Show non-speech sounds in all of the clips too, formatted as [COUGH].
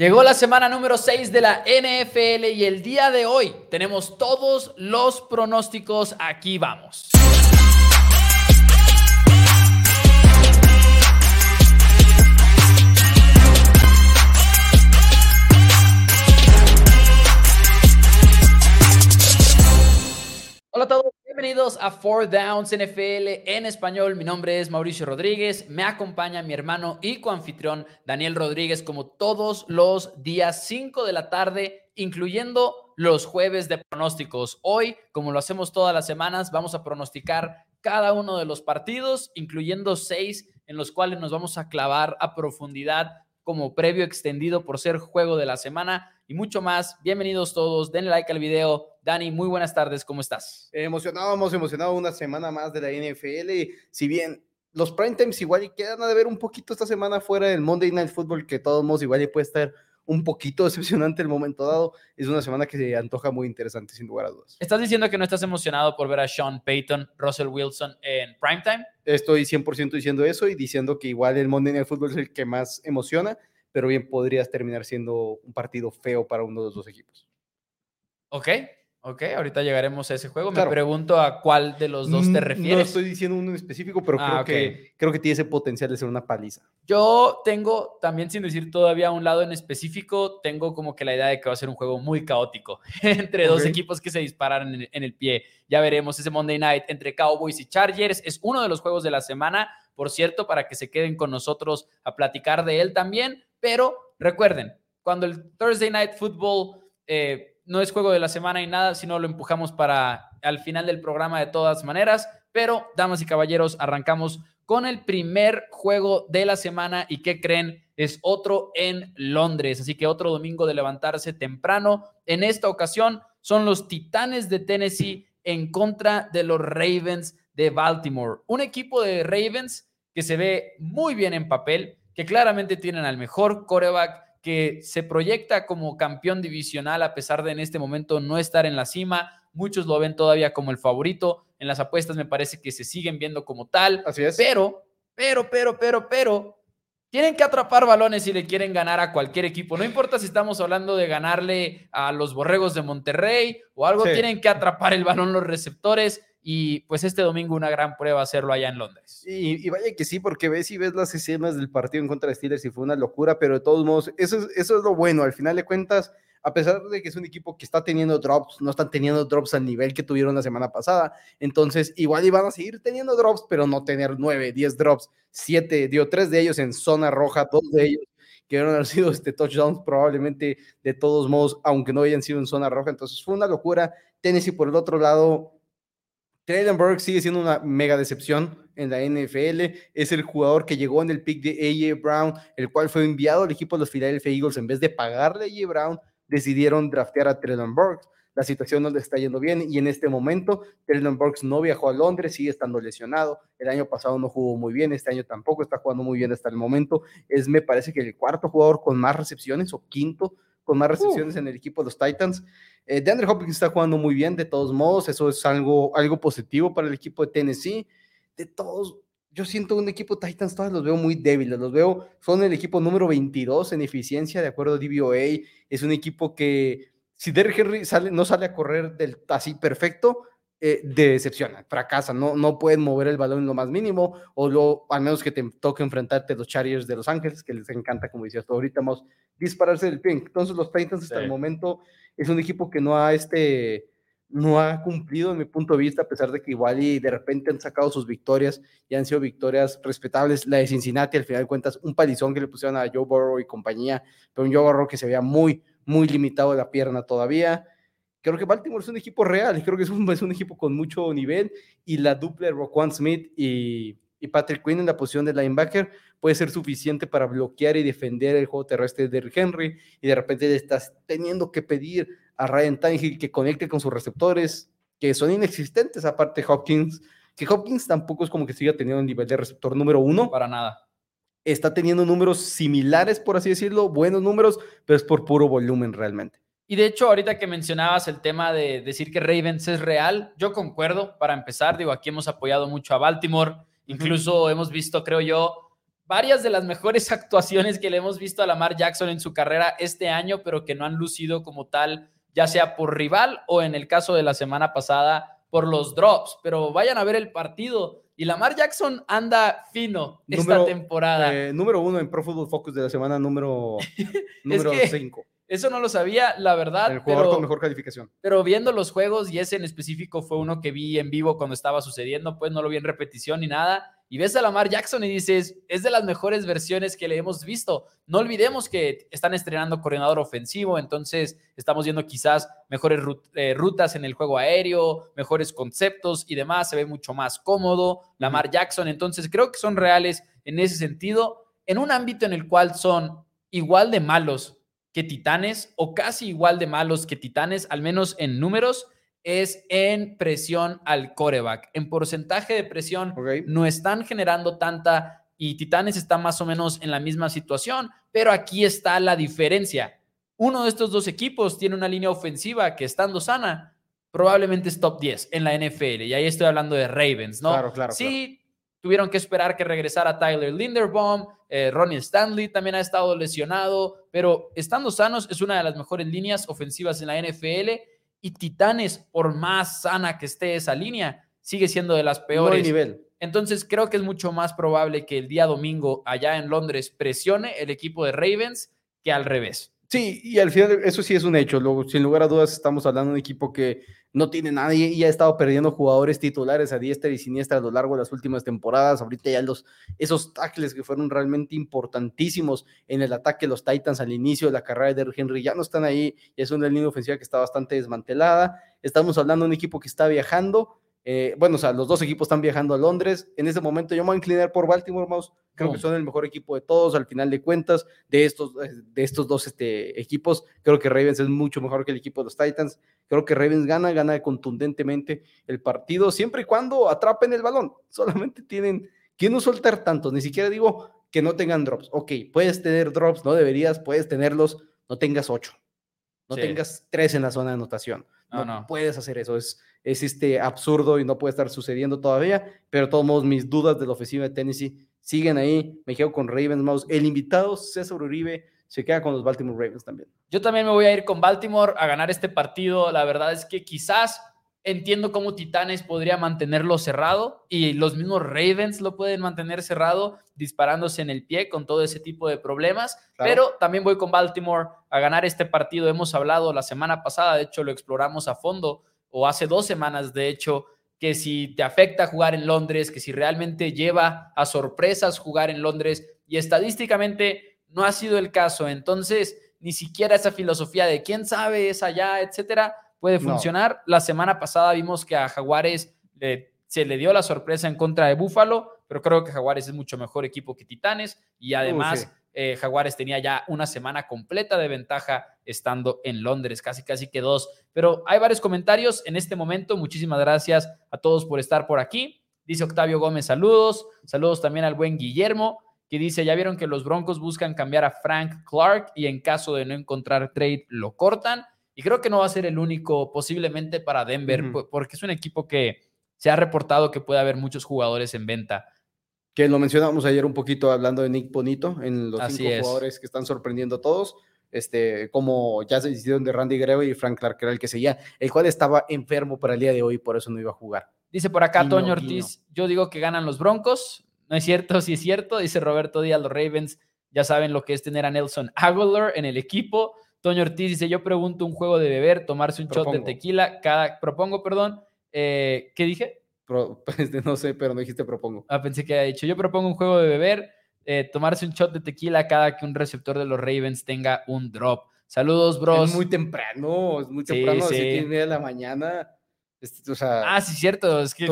Llegó la semana número 6 de la NFL y el día de hoy tenemos todos los pronósticos. Aquí vamos. Hola a todos, bienvenidos a Four Downs NFL en español. Mi nombre es Mauricio Rodríguez, me acompaña mi hermano y coanfitrión Daniel Rodríguez como todos los días 5 de la tarde, incluyendo los jueves de pronósticos. Hoy, como lo hacemos todas las semanas, vamos a pronosticar cada uno de los partidos, incluyendo seis en los cuales nos vamos a clavar a profundidad como previo extendido por ser juego de la semana y mucho más. Bienvenidos todos, denle like al video. Dani, muy buenas tardes, ¿cómo estás? Emocionado, hemos emocionado una semana más de la NFL. Si bien los prime times igual y quedan a ver un poquito esta semana fuera del Monday Night Football, que todos modos igual y puede estar un poquito [LAUGHS] decepcionante el momento dado. Es una semana que se antoja muy interesante, sin lugar a dudas. ¿Estás diciendo que no estás emocionado por ver a Sean Payton, Russell Wilson en primetime? Estoy 100% diciendo eso y diciendo que igual el Monday Night Football es el que más emociona, pero bien podrías terminar siendo un partido feo para uno de los dos equipos. Ok, ok, ahorita llegaremos a ese juego. Claro. Me pregunto a cuál de los dos te Mm, refieres. No estoy diciendo uno en específico, pero Ah, creo, que, creo que tiene ese potencial de ser una paliza. Yo tengo, también sin decir todavía un lado en específico, tengo como que la idea de que va a ser un juego muy caótico [LAUGHS] entre dos equipos que se disparan en, en el pie. Ya veremos ese Monday Night entre Cowboys y Chargers. Es uno de los juegos de la semana, por cierto, para que se queden con nosotros a platicar de él también. Pero recuerden, cuando el Thursday Night Football eh, no es juego de la semana y nada, sino lo empujamos para al final del programa de todas maneras. Pero, damas y caballeros, arrancamos con el primer juego de la semana y ¿qué creen? Es otro en Londres, así que otro domingo de levantarse temprano. En esta ocasión son los Titanes de Tennessee en contra de los Ravens de Baltimore. Un equipo de Ravens que se ve muy bien en papel, que claramente tienen al mejor coreback, que se proyecta como campeón divisional a pesar de en este momento no estar en la cima. Muchos lo ven todavía como el favorito. En las apuestas me parece que se siguen viendo como tal. Así es. Pero, pero, pero, pero, pero, tienen que atrapar balones si le quieren ganar a cualquier equipo. No importa si estamos hablando de ganarle a los Borregos de Monterrey o algo, Sí. tienen que atrapar el balón los receptores. Y pues este domingo una gran prueba hacerlo allá en Londres. Y, y vaya que sí, porque ves y ves las escenas del partido en contra de Steelers y fue una locura, pero de todos modos, eso es, eso es lo bueno. Al final de cuentas, a pesar de que es un equipo que está teniendo drops, no están teniendo drops al nivel que tuvieron la semana pasada. Entonces, igual iban a seguir teniendo drops, pero no tener 9, 10 drops, 7, dio 3 de ellos en zona roja, dos de ellos que haber sido este touchdowns probablemente de todos modos, aunque no hayan sido en zona roja. Entonces, fue una locura. Tennessee, por el otro lado, Traylon Burke sigue siendo una mega decepción en la NFL. Es el jugador que llegó en el pick de A.J. Brown, el cual fue enviado al equipo de los Philadelphia Eagles. En vez de pagarle a A.J. Brown, decidieron draftear a Traylon Burks. La situación no le está yendo bien y en este momento Traylon Burks no viajó a Londres, sigue estando lesionado. El año pasado no jugó muy bien, este año tampoco está jugando muy bien hasta el momento. Es, me parece que el cuarto jugador con más recepciones o quinto con más recepciones en el equipo de los Titans. Eh, DeAndre Hopkins está jugando muy bien, de todos modos, eso es algo, algo positivo para el equipo de Tennessee. De todos, yo siento un equipo de Titans, todos los veo muy débiles, los veo, son el equipo número 22 en eficiencia, de acuerdo a DVOA. Es un equipo que, si Derrick Henry sale, no sale a correr del, así perfecto, eh, decepciona, fracasa, no, no pueden mover el balón en lo más mínimo, o lo, al menos que te toque enfrentarte a los Chargers de Los Ángeles, que les encanta, como decías tú ahorita, más dispararse del pie. Entonces, los Titans hasta Sí. el momento es un equipo que no ha, este, no ha cumplido, en mi punto de vista, a pesar de que igual y de repente han sacado sus victorias y han sido victorias respetables. La de Cincinnati, al final de cuentas, un palizón que le pusieron a Joe Burrow y compañía, pero un Joe Burrow que se veía muy, muy limitado de la pierna todavía. Creo que Baltimore es un equipo real, creo que es un, [LAUGHS] es un equipo con mucho nivel y la dupla de Roquan Smith y, y Patrick Quinn en la posición de linebacker puede ser suficiente para bloquear y defender el juego terrestre de Derrick Henry y de repente le estás teniendo que pedir a Ryan Tannehill que conecte con sus receptores que son inexistentes aparte de Hopkins que Hopkins tampoco es como que siga teniendo un nivel de receptor número uno Para nada. está teniendo números similares por así decirlo buenos números pero es por puro volumen realmente Y de hecho, ahorita que mencionabas el tema de decir que Ravens es real, yo concuerdo, para empezar, digo, aquí hemos apoyado mucho a Baltimore, incluso hemos visto, creo yo, varias de las mejores [LAUGHS] actuaciones que le hemos visto a Lamar Jackson en su carrera este año, pero que no han lucido como tal, ya sea por rival o en el caso de la semana pasada por los drops. Pero vayan a ver el partido. Y Lamar Jackson anda fino esta temporada. Eh, número uno en Pro Football Focus de la semana número [LAUGHS] 5. Eso no lo sabía, la verdad. El jugador con mejor calificación. Pero viendo los juegos, y ese en específico fue uno que vi en vivo cuando estaba sucediendo, pues no lo vi en repetición ni nada. Y ves a Lamar Jackson y dices, es de las mejores versiones que le hemos visto. No olvidemos que están estrenando coordinador ofensivo, entonces estamos viendo quizás mejores eh, rutas en el juego aéreo, mejores conceptos y demás. Se ve mucho más cómodo Lamar Jackson. Entonces creo que son reales en ese sentido, en un ámbito en el cual son igual de malos que Titanes o casi igual de malos que Titanes, al menos en números, es en presión al coreback. En porcentaje de presión no están generando tanta y Titanes está más o menos en la misma situación, pero aquí está la diferencia. Uno de estos dos equipos tiene una línea ofensiva que estando sana, probablemente es top 10 en la NFL. Y ahí estoy hablando de Ravens, ¿no? Claro, claro. Sí, Tuvieron que esperar que regresara Tyler Linderbaum, eh, Ronnie Stanley también ha estado lesionado, pero estando sanos es una de las mejores líneas ofensivas en la NFL y Titanes, por más sana que esté esa línea, sigue siendo de las peores. nivel. Entonces creo que es mucho más probable que el día domingo allá en Londres presione el equipo de Ravens que al revés. Sí, y al final eso sí es un hecho. sin lugar a dudas estamos hablando de un equipo que no tiene nadie y ha estado perdiendo jugadores titulares a diestra y siniestra a lo largo de las últimas temporadas. Ahorita ya los, esos tackles que fueron realmente importantísimos en el ataque de los Titans al inicio de la carrera de Henry ya no están ahí. Es una línea ofensiva que está bastante desmantelada. Estamos hablando de un equipo que está viajando eh, bueno, o sea, los dos equipos están viajando a Londres. En este momento yo me voy a inclinar por Baltimore Mouse. Creo que son el mejor equipo de todos al final de cuentas de estos, eh, de estos dos este, equipos. Creo que Ravens es mucho mejor que el equipo de los Titans. Creo que Ravens gana, gana contundentemente el partido siempre y cuando atrapen el balón. [LAUGHS] Solamente tienen que no soltar tantos. Ni siquiera digo que no tengan drops. Ok, puedes tener drops, no deberías, puedes tenerlos, no tengas ocho. No tengas tres en la zona de anotación. No, no, puedes hacer eso. Es, es este absurdo y no puede estar sucediendo todavía, pero de todos modos mis dudas de la ofensiva de Tennessee siguen ahí, me quedo con Ravens Mouse. El invitado César Uribe se queda con los Baltimore Ravens también. Yo también me voy a ir con Baltimore a ganar este partido. La verdad es que quizás entiendo cómo Titanes podría mantenerlo cerrado y los mismos Ravens lo pueden mantener cerrado disparándose en el pie con todo ese tipo de problemas, pero también voy con Baltimore a ganar este partido. Hemos hablado la semana pasada, de hecho lo exploramos a fondo o hace dos semanas, de hecho, que si te afecta jugar en Londres, que si realmente lleva a sorpresas jugar en Londres, y estadísticamente no ha sido el caso. Entonces, ni siquiera esa filosofía de quién sabe, es allá, etcétera, puede funcionar. La semana pasada vimos que a Jaguares se le dio la sorpresa en contra de Búfalo, pero creo que Jaguares es mucho mejor equipo que Titanes y además eh, Jaguares tenía ya una semana completa de ventaja estando en Londres, casi casi que dos. Pero hay varios comentarios en este momento. Muchísimas gracias a todos por estar por aquí. Dice Octavio Gómez, saludos. Saludos también al buen Guillermo, que dice, ya vieron que los Broncos buscan cambiar a Frank Clark y en caso de no encontrar trade lo cortan. Y creo que no va a ser el único posiblemente para Denver, porque es un equipo que se ha reportado que puede haber muchos jugadores en venta que lo mencionamos ayer un poquito hablando de Nick Bonito, en los cinco jugadores que están sorprendiendo a todos, este, como ya se hicieron de Randy Gregory y Frank Clark, que era el que seguía, el cual estaba enfermo para el día de hoy, por eso no iba a jugar. Dice por acá Toño Ortiz, yo digo que ganan los Broncos, no es cierto, sí es cierto, dice Roberto Díaz, los Ravens ya saben lo que es tener a Nelson Aguilar en el equipo. Toño Ortiz dice, yo pregunto un juego de beber, tomarse un shot de tequila, cada, propongo, perdón, eh, ¿qué dije? [LAUGHS] Este, no sé, pero no dijiste propongo. Ah, pensé que había dicho. Yo propongo un juego de beber, eh, tomarse un shot de tequila cada que un receptor de los Ravens tenga un drop. Saludos, bros. Es muy temprano, es muy temprano, sí, sí. de la mañana. Este, o sea, ah, sí, cierto. Es que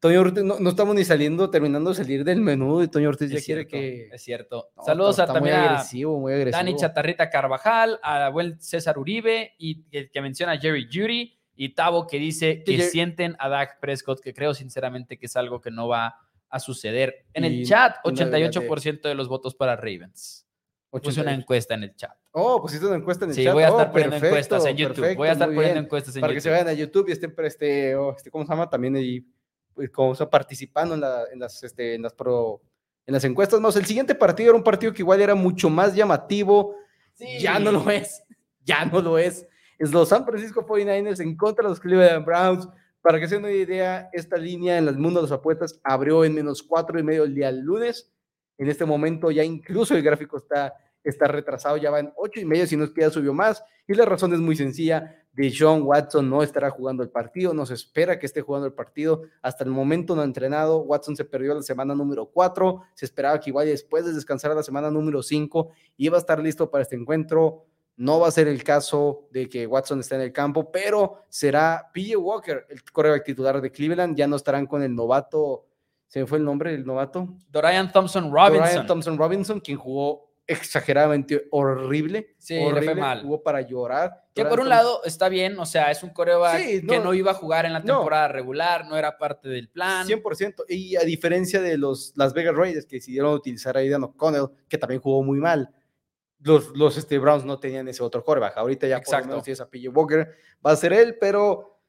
Toño, Ortiz, no, estamos ni saliendo, terminando de salir del menú y Toño Ortiz ya quiere que. Es cierto. Saludos a también muy agresivo, muy agresivo. Dani Chatarrita Carvajal, a buen César Uribe y el que menciona Jerry Judy y Tavo que dice que sienten a Dak Prescott, que creo sinceramente que es algo que no va a suceder. En el chat, 88% de los votos para Ravens. Puse una encuesta en el chat. Oh, pusiste una encuesta en el chat. Sí, voy a estar oh, poniendo encuestas en YouTube. voy a estar poniendo encuestas en Para que se vayan a YouTube y estén, este, oh, este, ¿cómo se llama? También ahí, pues, como, participando en, la, en, las, este, en las pro en las encuestas. Más el siguiente partido era un partido que igual era mucho más llamativo. Ya no lo es. Ya no lo es. Es los San Francisco 49ers en contra de los Cleveland Browns. Para que se den una idea, esta línea en el mundo de las apuestas abrió en menos cuatro y medio el día lunes. En este momento ya incluso el gráfico está, está retrasado, ya va en ocho y medio, si no es que ya subió más. Y la razón es muy sencilla. De John Watson no estará jugando el partido, no se espera que esté jugando el partido. Hasta el momento no ha entrenado. Watson se perdió la semana número cuatro. Se esperaba que igual después de descansar la semana número cinco iba a estar listo para este encuentro. No va a ser el caso de que Watson esté en el campo, pero será PJ Walker, el coreback titular de Cleveland. Ya no estarán con el novato, ¿se me fue el nombre del novato? Dorian Thompson Robinson. Dorian Thompson Robinson, quien jugó exageradamente horrible. Sí, horrible, mal. Jugó para llorar. Que por un lado está bien, o sea, es un coreback que no iba a jugar en la temporada regular, no era parte del plan. 100%. Y a diferencia de los Las Vegas Raiders que decidieron utilizar a Aidan O'Connell, que también jugó muy mal los, los este, Browns no tenían ese otro coreback. Ahorita ya por lo menos si es a PJ Walker, va a ser él, pero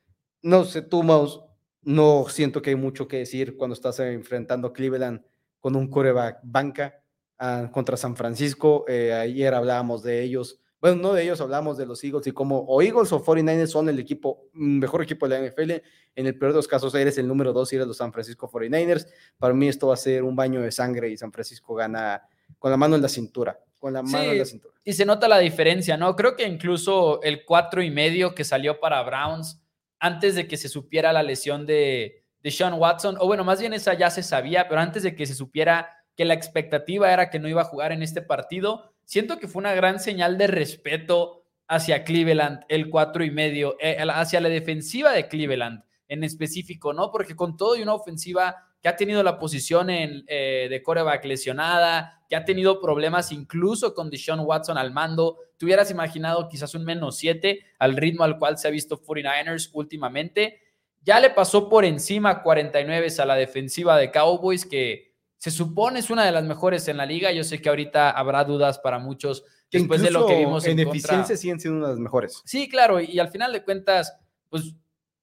no sé, tú, Mouse, no siento que hay mucho que decir cuando estás enfrentando Cleveland con un coreback banca ah, contra San Francisco. Eh, ayer hablábamos de ellos. Bueno, no de ellos, hablamos de los Eagles y como o Eagles o 49ers son el equipo, mejor equipo de la NFL. En el peor de los casos, eres el número dos y eres los San Francisco 49ers. Para mí esto va a ser un baño de sangre y San Francisco gana con la mano en la cintura con la mano en la cintura. Y se nota la diferencia, ¿no? Creo que incluso el cuatro y medio que salió para Browns antes de que se supiera la lesión de, de Sean Watson, o bueno, más bien esa ya se sabía, pero antes de que se supiera que la expectativa era que no iba a jugar en este partido, siento que fue una gran señal de respeto hacia Cleveland, el cuatro y medio, eh, hacia la defensiva de Cleveland en específico, ¿no? Porque con todo y una ofensiva que ha tenido la posición en, eh, de coreback lesionada, que ha tenido problemas incluso con Deshaun Watson al mando. ¿Te hubieras imaginado quizás un menos 7 al ritmo al cual se ha visto 49ers últimamente? Ya le pasó por encima 49 a la defensiva de Cowboys, que se supone es una de las mejores en la liga. Yo sé que ahorita habrá dudas para muchos después de lo que vimos en, en eficiencia siguen siendo una de las mejores. Sí, claro, y al final de cuentas, pues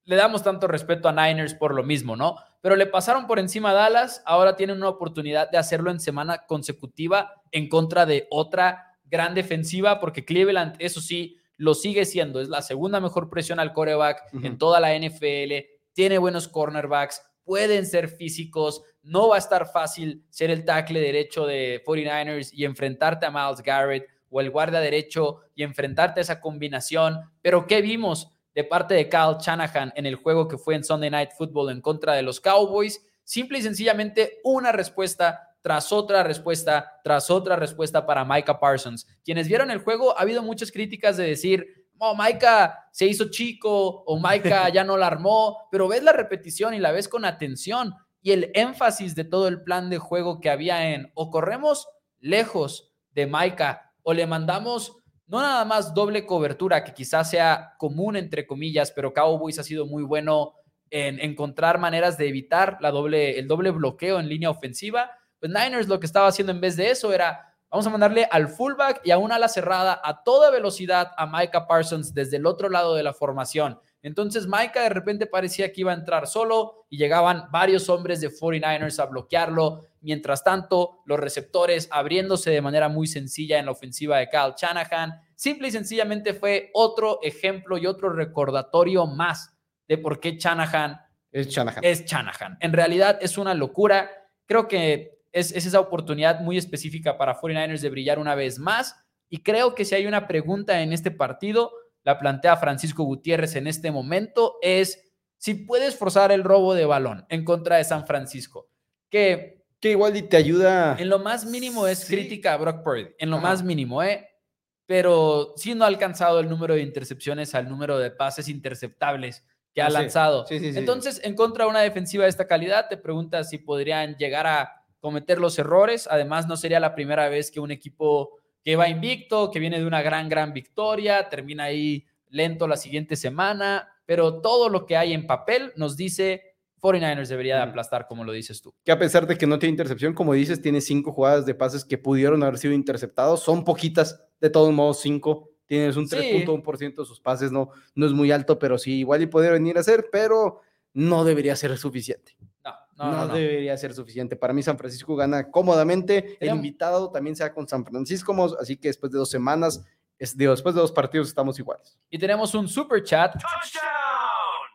le damos tanto respeto a Niners por lo mismo, ¿no? Pero le pasaron por encima a Dallas, ahora tienen una oportunidad de hacerlo en semana consecutiva en contra de otra gran defensiva, porque Cleveland, eso sí, lo sigue siendo, es la segunda mejor presión al coreback en toda la NFL, tiene buenos cornerbacks, pueden ser físicos, no va a estar fácil ser el tackle derecho de 49ers y enfrentarte a Miles Garrett o el guardia derecho y enfrentarte a esa combinación, pero ¿qué vimos? De parte de Kyle Shanahan en el juego que fue en Sunday Night Football en contra de los Cowboys. Simple y sencillamente una respuesta tras otra respuesta, tras otra respuesta para Micah Parsons. Quienes vieron el juego, ha habido muchas críticas de decir, oh, Micah se hizo chico o Micah [LAUGHS] ya no la armó, pero ves la repetición y la ves con atención y el énfasis de todo el plan de juego que había en o corremos lejos de Micah o le mandamos no nada más doble cobertura, que quizás sea común entre comillas, pero Cowboys ha sido muy bueno en encontrar maneras de evitar la doble, el doble bloqueo en línea ofensiva. Pues Niners lo que estaba haciendo en vez de eso era, vamos a mandarle al fullback y a una ala cerrada a toda velocidad a Micah Parsons desde el otro lado de la formación. Entonces Micah de repente parecía que iba a entrar solo y llegaban varios hombres de 49ers a bloquearlo. Mientras tanto, los receptores abriéndose de manera muy sencilla en la ofensiva de Kyle Shanahan. Simple y sencillamente fue otro ejemplo y otro recordatorio más de por qué Shanahan es Shanahan. Es Shanahan. En realidad es una locura. Creo que es, es esa oportunidad muy específica para 49ers de brillar una vez más. Y creo que si hay una pregunta en este partido, la plantea Francisco Gutiérrez en este momento, es si puedes forzar el robo de balón en contra de San Francisco. Que, que igual y te ayuda. En lo más mínimo es crítica a Brock Purdy, en lo más mínimo, ¿eh? Pero sí no ha alcanzado el número de intercepciones al número de pases interceptables que ha lanzado. Entonces, en contra de una defensiva de esta calidad, te preguntas si podrían llegar a cometer los errores. Además, no sería la primera vez que un equipo que va invicto, que viene de una gran, gran victoria, termina ahí lento la siguiente semana, pero todo lo que hay en papel nos dice 49ers debería de aplastar, como lo dices tú. Que a pesar de que no tiene intercepción, como dices, tiene cinco jugadas de pases que pudieron haber sido interceptados, son poquitas, de todos modos cinco, tienes un 3.1% de sus pases, no, no es muy alto, pero sí, igual y poder venir a hacer, pero no debería ser suficiente. No, no, debería ser suficiente. Para mí San Francisco gana cómodamente. El invitado también sea con San Francisco, así que después de dos semanas, después de dos partidos estamos iguales. Y tenemos un super chat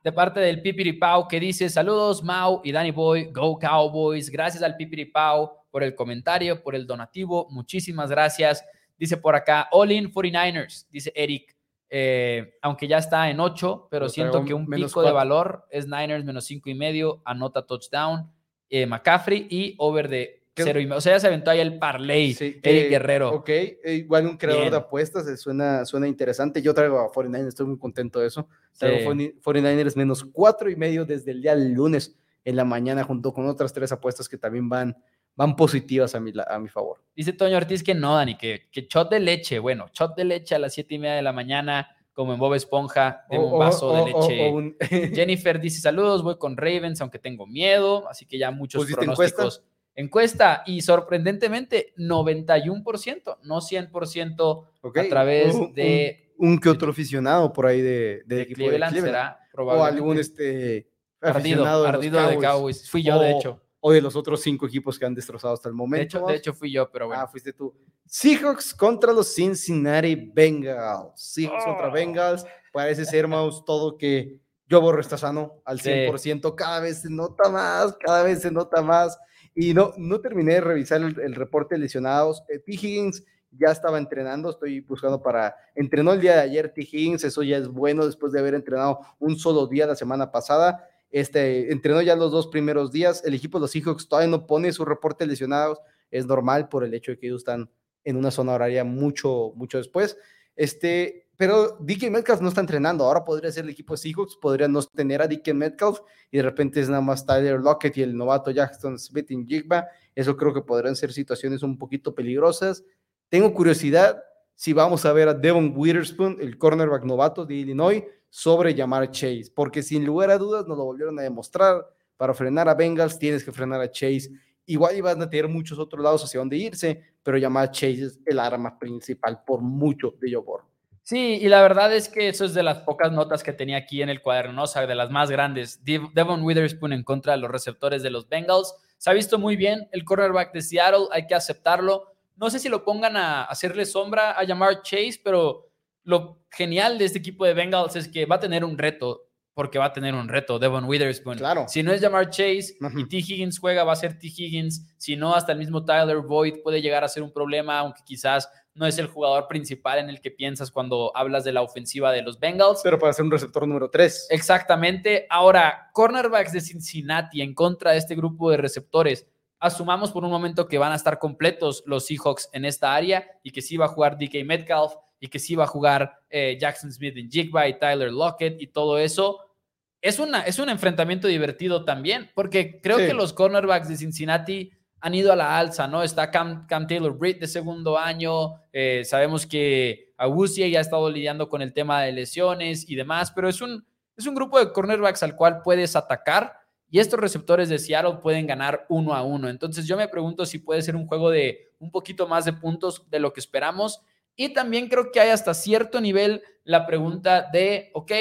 de parte del Pipiripau que dice saludos Mau y Danny Boy, Go Cowboys. Gracias al Pipiripau por el comentario, por el donativo. Muchísimas gracias. Dice por acá, All in 49ers, dice Eric. Eh, aunque ya está en 8, pero siento que un pico de valor es Niners menos 5 y medio, anota touchdown, eh, McCaffrey y over de 0 y medio. O sea, ya se aventó ahí el parlay, Eric Guerrero. Ok, eh, igual un creador de apuestas, suena, suena interesante. Yo traigo a 49ers, estoy muy contento de eso. Traigo 49ers menos 4 y medio desde el día lunes en la mañana, junto con otras tres apuestas que también van van positivas a mi, a mi favor. Dice Toño Ortiz que no, Dani, que, que shot de leche, bueno, shot de leche a las siete y media de la mañana, como en Bob Esponja, de un vaso de leche. [LAUGHS] Jennifer dice, saludos, voy con Ravens, aunque tengo miedo, así que ya muchos pronósticos. Encuesta? y sorprendentemente 91%, no 100% a través de... Un, que otro aficionado por ahí de, de, equipo Cleveland, será, probablemente. O algún este, aficionado ardido, de, Cowboys. Fui yo, de hecho o de los otros cinco equipos que han destrozado hasta el momento. De hecho, de hecho fui yo, pero bueno. Ah, fuiste tú. Seahawks contra los Cincinnati Bengals. Seahawks contra ah. Bengals. Parece ser, Maus, todo que yo borro está sano al 100%. Cada vez se nota más, cada vez se nota más. Y no, no terminé de revisar el, reporte de lesionados. Eh, T. Higgins ya estaba entrenando, estoy buscando para, entrenó el día de ayer T. Higgins, eso ya es bueno después de haber entrenado un solo día la semana pasada. Este, entrenó ya los dos primeros días. El equipo de los Seahawks todavía no pone su reporte lesionados. Es normal por el hecho de que ellos están en una zona horaria mucho, mucho después. Este, pero DK Metcalf no está entrenando. Ahora podría ser el equipo de Seahawks, podría no tener a DK Metcalf y de repente es nada más Tyler Lockett y el novato Jackson Smith en Jigba. Eso creo que podrían ser situaciones un poquito peligrosas. Tengo curiosidad si vamos a ver a Devon Witherspoon, el cornerback novato de Illinois, sobre llamar Chase, porque sin lugar a dudas nos lo volvieron a demostrar. Para frenar a Bengals tienes que frenar a Chase. Igual iban a tener muchos otros lados hacia donde irse, pero llamar Chase es el arma principal por mucho de Joe Sí, y la verdad es que eso es de las pocas notas que tenía aquí en el cuaderno, o sea, de las más grandes. Devon Witherspoon en contra de los receptores de los Bengals. Se ha visto muy bien el cornerback de Seattle, hay que aceptarlo. No sé si lo pongan a hacerle sombra a llamar Chase, pero lo genial de este equipo de Bengals es que va a tener un reto, porque va a tener un reto, Devon Witherspoon. Claro. Si no es llamar Chase y T. Higgins juega, va a ser T. Higgins. Si no, hasta el mismo Tyler Boyd puede llegar a ser un problema, aunque quizás no es el jugador principal en el que piensas cuando hablas de la ofensiva de los Bengals. Pero para ser un receptor número 3. Exactamente. Ahora, cornerbacks de Cincinnati en contra de este grupo de receptores. Asumamos por un momento que van a estar completos los Seahawks en esta área y que sí va a jugar DK Metcalf y que sí va a jugar eh, Jackson Smith en Jigba y Tyler Lockett y todo eso. Es, una, es un enfrentamiento divertido también, porque creo que los cornerbacks de Cincinnati han ido a la alza, ¿no? Está Cam, Taylor Britt de segundo año, eh, sabemos que Auguste ya ha estado lidiando con el tema de lesiones y demás, pero es un, es un grupo de cornerbacks al cual puedes atacar y estos receptores de Seattle pueden ganar uno a uno. Entonces yo me pregunto si puede ser un juego de un poquito más de puntos de lo que esperamos y también creo que hay hasta cierto nivel la pregunta de, ok,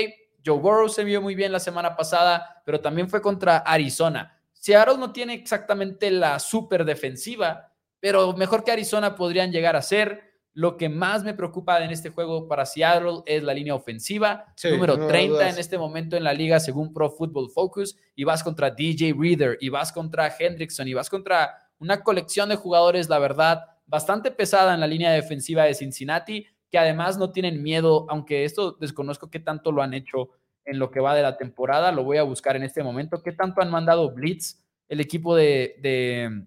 Joe Burrow se vio muy bien la semana pasada, pero también fue contra Arizona. Seattle no tiene exactamente la super defensiva, pero mejor que Arizona podrían llegar a ser. Lo que más me preocupa en este juego para Seattle es la línea ofensiva, número 30 en este momento en la liga según Pro Football Focus, y vas contra DJ Reader, y vas contra Hendrickson, y vas contra una colección de jugadores, la verdad, bastante pesada en la línea defensiva de Cincinnati, que además no tienen miedo, aunque esto desconozco qué tanto lo han hecho en lo que va de la temporada, lo voy a buscar en este momento, qué tanto han mandado blitz el equipo de,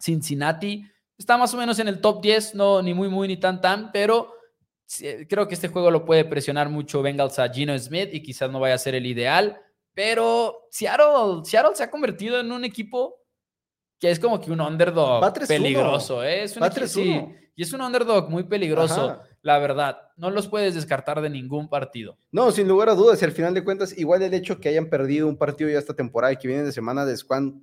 Cincinnati. Está más o menos en el top 10, no ni muy, muy, ni tan, tan, pero creo que este juego lo puede presionar mucho Bengals a Gino Smith y quizás no vaya a ser el ideal, pero Seattle, Seattle se ha convertido en un equipo que es como que un underdog peligroso, ¿eh? Es un sí, y es un underdog muy peligroso, la verdad. No los puedes descartar de ningún partido. No, sin lugar a dudas. Y al final de cuentas, igual el hecho que hayan perdido un partido ya esta temporada y que vienen de semana de,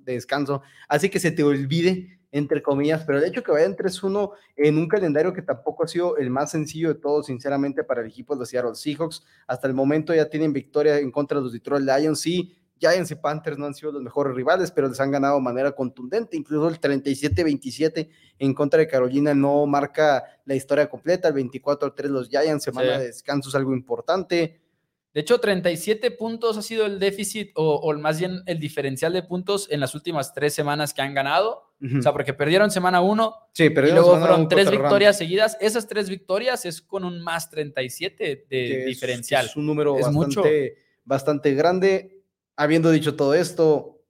descanso, así que se te olvide, entre comillas, pero el hecho que vayan 3-1 en un calendario que tampoco ha sido el más sencillo de todos, sinceramente, para el equipo de los Seattle Seahawks. Hasta el momento ya tienen victoria en contra de los Detroit Lions. Sí, Giants y Panthers no han sido los mejores rivales, pero les han ganado de manera contundente. Incluso el 37-27 en contra de Carolina no marca la historia completa. El 24-3 los Giants, semana de descanso es algo importante. De hecho, 37 puntos ha sido el déficit o, más bien el diferencial de puntos en las últimas tres semanas que han ganado. O sea, porque perdieron semana 1 sí, y luego fueron tres victorias seguidas. Esas tres victorias es con un más 37 de diferencial. Es, un número bastante, bastante grande. Habiendo dicho todo esto,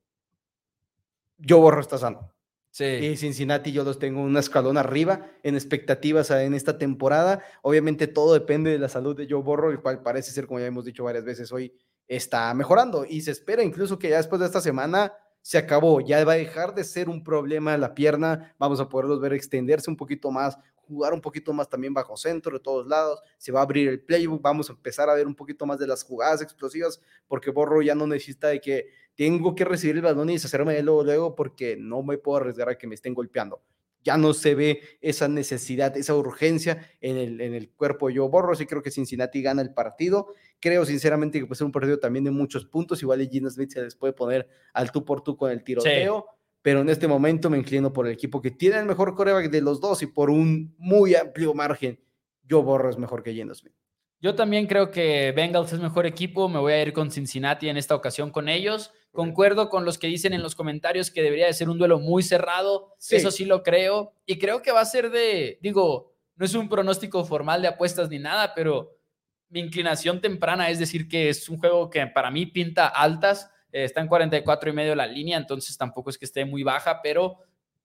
yo borro esta sano. Sí. Y Cincinnati yo los tengo un escalón arriba en expectativas en esta temporada. Obviamente todo depende de la salud de Joe Borro, el cual parece ser, como ya hemos dicho varias veces hoy, está mejorando. Y se espera incluso que ya después de esta semana se acabó. Ya va a dejar de ser un problema la pierna. Vamos a poderlos ver extenderse un poquito más, jugar un poquito más también bajo centro de todos lados. Se va a abrir el playbook. Vamos a empezar a ver un poquito más de las jugadas explosivas porque Borro ya no necesita de que tengo que recibir el balón y deshacerme de luego, luego porque no me puedo arriesgar a que me estén golpeando. Ya no se ve esa necesidad, esa urgencia en el, en el cuerpo de Joe Borro. Sí creo que Cincinnati gana el partido. Creo sinceramente que puede ser un partido también de muchos puntos. Igual Gina Smith se les puede poner al tú por tú con el tiroteo. Pero en este momento me inclino por el equipo que tiene el mejor coreback de los dos y por un muy amplio margen. Joe Borro es mejor que Gina Smith. Yo también creo que Bengals es mejor equipo. Me voy a ir con Cincinnati en esta ocasión con ellos. Concuerdo con los que dicen en los comentarios que debería de ser un duelo muy cerrado. Eso sí lo creo. Y creo que va a ser de, digo, no es un pronóstico formal de apuestas ni nada, pero mi inclinación temprana es decir que es un juego que para mí pinta altas. Eh, está en 44 y medio la línea, entonces tampoco es que esté muy baja, pero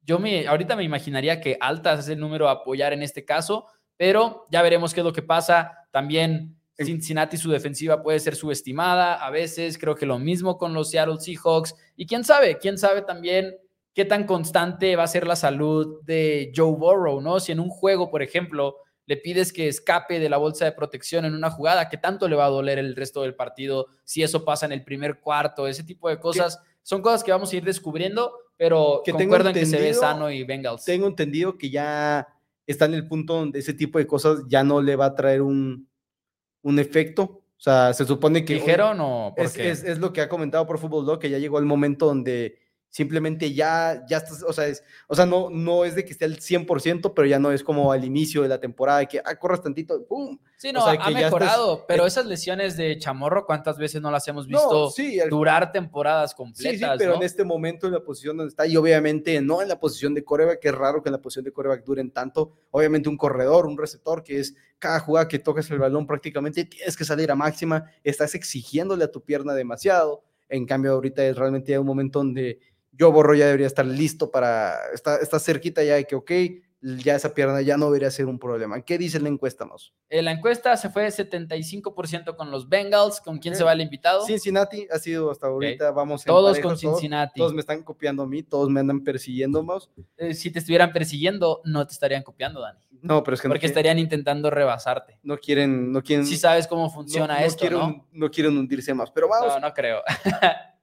yo me, ahorita me imaginaría que altas es el número a apoyar en este caso, pero ya veremos qué es lo que pasa. También Cincinnati, su defensiva puede ser subestimada a veces, creo que lo mismo con los Seattle Seahawks. Y quién sabe, quién sabe también qué tan constante va a ser la salud de Joe Burrow, ¿no? Si en un juego, por ejemplo, le pides que escape de la bolsa de protección en una jugada, ¿qué tanto le va a doler el resto del partido si eso pasa en el primer cuarto? Ese tipo de cosas son cosas que vamos a ir descubriendo, pero que que se ve sano y Bengals. Tengo entendido que ya está en el punto donde ese tipo de cosas ya no le va a traer un, un efecto. O sea, se supone que... ¿Dijeron o...? es, es, es, lo que ha comentado por Fútbol que ya llegó el momento donde simplemente ya, ya estás, o sea, es, o sea no, no es de que esté al 100%, pero ya no es como al inicio de la temporada, que ah, corras tantito, ¡pum! Sí, no, ha mejorado, pero esas lesiones de Chamorro, ¿cuántas veces no las hemos visto durar temporadas completas? Sí, sí, pero en este momento en la posición donde está, y obviamente no en la posición de coreback, que es raro que en la posición de coreback duren tanto, obviamente un corredor, un receptor, que es cada jugada que tocas el balón prácticamente tienes que salir a máxima, estás exigiéndole a tu pierna demasiado, en cambio ahorita es realmente un momento donde yo borro ya debería estar listo para, está, está cerquita ya de que, ok, ya esa pierna ya no debería ser un problema. ¿Qué dice la encuesta, Nos? Eh, la encuesta se fue 75% con los Bengals. ¿Con quién se va el invitado? Cincinnati ha sido hasta ahorita, vamos Todos con Cincinnati. Todos, me están copiando a mí, todos me andan persiguiendo más. Eh, si te estuvieran persiguiendo, no te estarían copiando, Dani. No, pero es que Porque estarían intentando rebasarte. No quieren, no quieren. Si sabes cómo funciona esto, ¿no? No quieren hundirse más, pero vamos. No, no creo. [LAUGHS]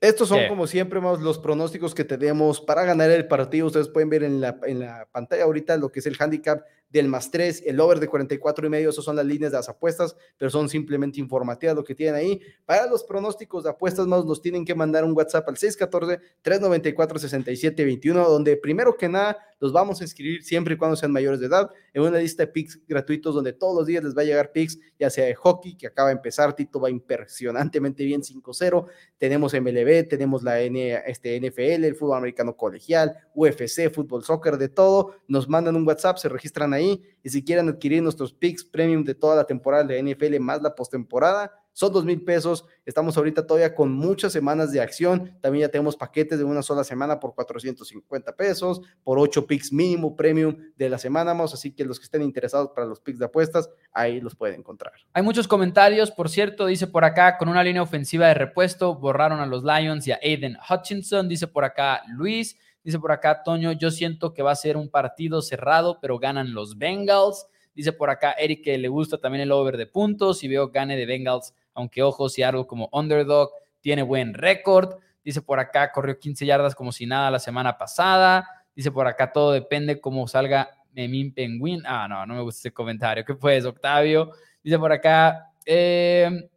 Estos son, como siempre, los pronósticos que tenemos para ganar el partido. Ustedes pueden ver en la, en la pantalla ahorita lo que es el handicap del más 3, el over de 44 y medio, esas son las líneas de las apuestas, pero son simplemente informativas lo que tienen ahí. Para los pronósticos de apuestas más, nos tienen que mandar un WhatsApp al 614-394-6721, donde primero que nada los vamos a inscribir siempre y cuando sean mayores de edad en una lista de picks gratuitos donde todos los días les va a llegar picks, ya sea de hockey, que acaba de empezar, Tito va impresionantemente bien 5-0, tenemos MLB, tenemos la N, este, NFL, el fútbol americano colegial, UFC, fútbol, soccer, de todo, nos mandan un WhatsApp, se registran ahí y si quieren adquirir nuestros picks premium de toda la temporada de NFL más la postemporada, son dos mil pesos. Estamos ahorita todavía con muchas semanas de acción. También ya tenemos paquetes de una sola semana por 450 pesos, por ocho picks mínimo premium de la semana más. Así que los que estén interesados para los picks de apuestas, ahí los pueden encontrar. Hay muchos comentarios, por cierto, dice por acá, con una línea ofensiva de repuesto, borraron a los Lions y a Aiden Hutchinson, dice por acá Luis. Dice por acá Toño, yo siento que va a ser un partido cerrado, pero ganan los Bengals. Dice por acá Eric que le gusta también el over de puntos y veo gane de Bengals, aunque ojo, algo como underdog tiene buen récord. Dice por acá corrió 15 yardas como si nada la semana pasada. Dice por acá todo depende cómo salga Memín Penguin. Ah, no, no me gusta ese comentario. ¿Qué pues, Octavio? Dice por acá, eh,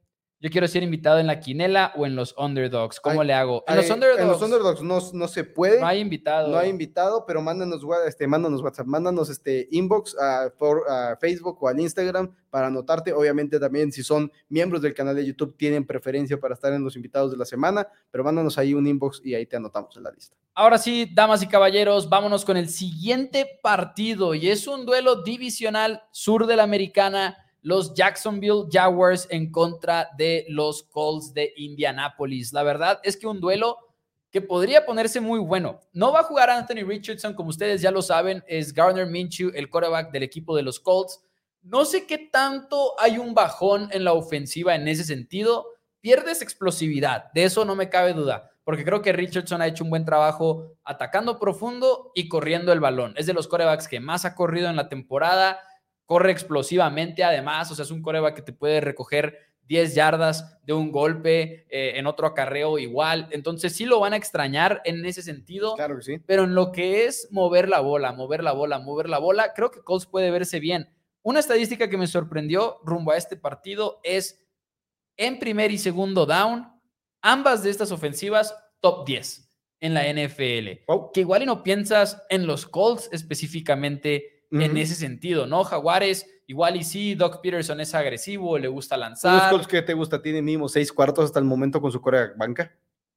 yo quiero ser invitado en la quinela o en los underdogs. ¿Cómo le hago? En Hay- los underdogs. En los underdogs no, no se puede. No hay invitado. No hay invitado, pero mándanos, este, mándanos WhatsApp, mándanos este inbox a, por, a Facebook o al Instagram para anotarte. Obviamente también si son miembros del canal de YouTube tienen preferencia para estar en los invitados de la semana, pero mándanos ahí un inbox y ahí te anotamos en la lista. Ahora sí, damas y caballeros, vámonos con el siguiente partido y es un duelo divisional sur de la americana, los Jacksonville Jaguars en contra de los Colts de Indianapolis. La verdad es que un duelo que podría ponerse muy bueno. No va a jugar Anthony Richardson, como ustedes ya lo saben, es Garner Minshew, el quarterback del equipo de los Colts. No sé qué tanto hay un bajón en la ofensiva en ese sentido. Pierdes explosividad, de eso no me cabe duda, porque creo que Richardson ha hecho un buen trabajo atacando profundo y corriendo el balón. Es de los corebacks que más ha corrido en la temporada, corre explosivamente además, o sea, es un coreback que te puede recoger 10 yardas de un golpe, eh, en otro acarreo igual. Entonces sí lo van a extrañar en ese sentido. Claro que sí. Pero en lo que es mover la bola, mover la bola, mover la bola, creo que Colts puede verse bien. Una estadística que me sorprendió rumbo a este partido es en primer y segundo down, ambas de estas ofensivas top 10 en la NFL. Wow. Que igual y no piensas en los Colts específicamente en ese sentido, ¿no? Jaguares, igual y sí, Doc Peterson es agresivo, le gusta los lanzar. Colts que te gusta, tiene mínimo seis cuartos hasta el momento con su Corea banca.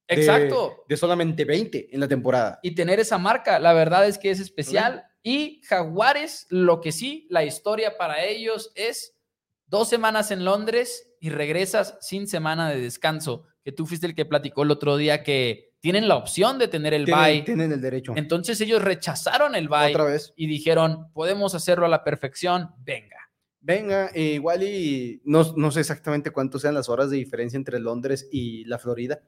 Exacto. De solamente 20 en la temporada. y tener esa marca. La verdad es que es especial. Y Jaguares, lo que sí, la historia para ellos es dos semanas en Londres y regresas sin semana de descanso. Que tú fuiste el que platicó el otro día que tienen la opción de tener el Tienen, bye. tienen el derecho. Entonces ellos rechazaron el bye Otra vez. y dijeron, podemos hacerlo a la perfección, venga. Venga, eh, igual y no, no sé exactamente cuánto sean las horas de diferencia entre Londres y la Florida,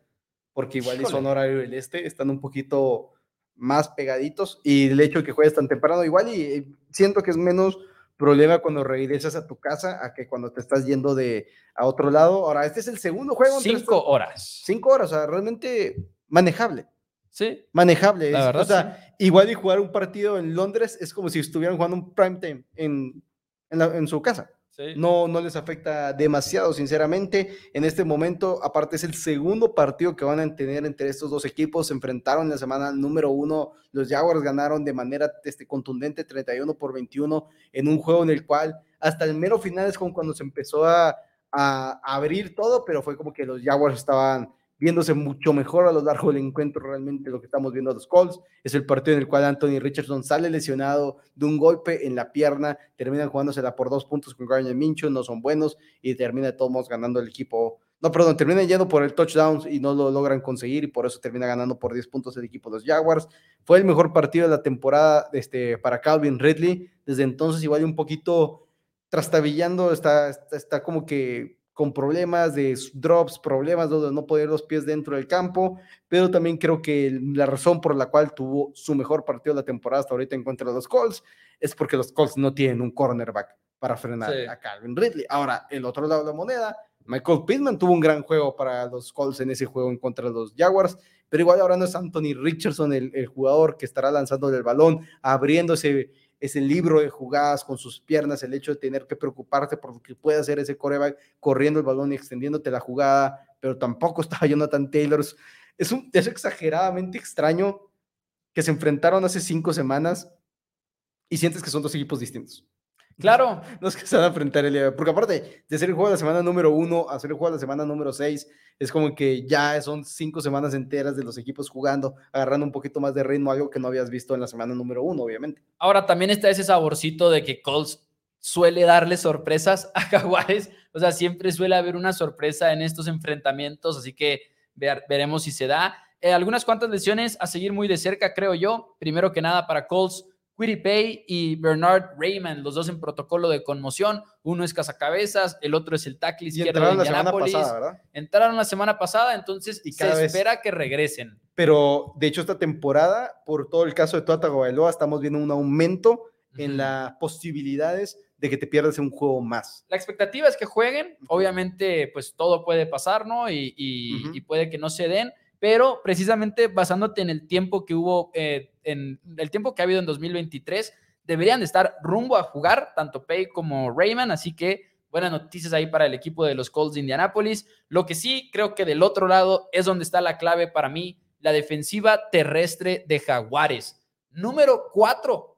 porque igual y son Híjole. horario del este, están un poquito más pegaditos y el hecho de que juegues tan temprano, igual y eh, siento que es menos problema cuando regresas a tu casa a que cuando te estás yendo de a otro lado. Ahora, este es el segundo juego. Cinco horas. Cinco horas, o sea, realmente manejable. Sí, Manejable. La verdad, o sea, igual y jugar un partido en Londres es como si estuvieran jugando un prime time en, en, la- en su casa. sí. No, no les afecta demasiado, sinceramente. En este momento, aparte, es el segundo partido que van a tener entre estos dos equipos. Se enfrentaron en la semana número uno. Los Jaguars ganaron de manera este, contundente 31 por 21 en un juego en el cual hasta el mero final es como cuando se empezó a, a abrir todo, pero fue como que los Jaguars estaban viéndose mucho mejor a lo largo del encuentro realmente lo que estamos viendo a los Colts. Es el partido en el cual Anthony Richardson sale lesionado de un golpe en la pierna, terminan jugándosela por dos puntos con Garner Minshew, no son buenos y termina de todos modos ganando el equipo. No, perdón, terminan yendo por el touchdown y no lo logran conseguir y por eso termina ganando por 10 puntos el equipo de los Jaguars. Fue el mejor partido de la temporada este, para Calvin Ridley. Desde entonces igual un poquito trastabillando, está, está como que con problemas de drops, problemas de no poner los pies dentro del campo, pero también creo que la razón por la cual tuvo su mejor partido de la temporada hasta ahorita en contra de los Colts es porque los Colts no tienen un cornerback para frenar Sí. a Calvin Ridley. Ahora, el otro lado de la moneda, Michael Pittman tuvo un gran juego para los Colts en ese juego en contra de los Jaguars, pero igual ahora no es Anthony Richardson el, el jugador que estará lanzando el balón, abriéndose ese libro de jugadas con sus piernas, el hecho de tener que preocuparte por lo que puede hacer ese coreback corriendo el balón y extendiéndote la jugada, pero tampoco [LAUGHS] estaba Jonathan Taylor. Es, un, es exageradamente extraño que se enfrentaron hace cinco semanas y sientes que son dos equipos distintos. Claro, [LAUGHS] No es que se van a enfrentar el día porque aparte de ser el juego de la semana número uno a ser el juego de la semana número seis, es como que ya son cinco semanas enteras de los equipos jugando, agarrando un poquito más de ritmo, algo que no habías visto en la semana número uno, obviamente. Ahora también está ese saborcito de que Colts suele darle sorpresas [LAUGHS] a Jaguares. O sea, siempre suele haber una sorpresa en estos enfrentamientos, así que ver- veremos si se da. Eh, algunas cuantas lesiones a seguir muy de cerca, creo yo. Primero que nada para Colts, Quiddy Pay y Bernard Raymond, los dos en protocolo de conmoción. Uno es cazacabezas, el otro es el tackle izquierdo entraron de la semana Indianapolis. pasada, ¿verdad? Entraron la semana pasada, entonces Y se vez- espera que regresen. Pero de hecho esta temporada, por todo el caso de Tua Tagovailoa, estamos viendo un aumento en las posibilidades de que te pierdas un juego más. La expectativa es que jueguen, obviamente pues todo puede pasar, ¿no? Y, y- Ujú. y puede que no se den, pero precisamente basándote en el tiempo que hubo, eh, en el tiempo que ha habido en 2023, deberían de estar rumbo a jugar tanto Pay como Rayman, así que buenas noticias ahí para el equipo de los Colts de Indianapolis. Lo que sí creo que del otro lado es donde está la clave para mí, la defensiva terrestre de Jaguares. Número cuatro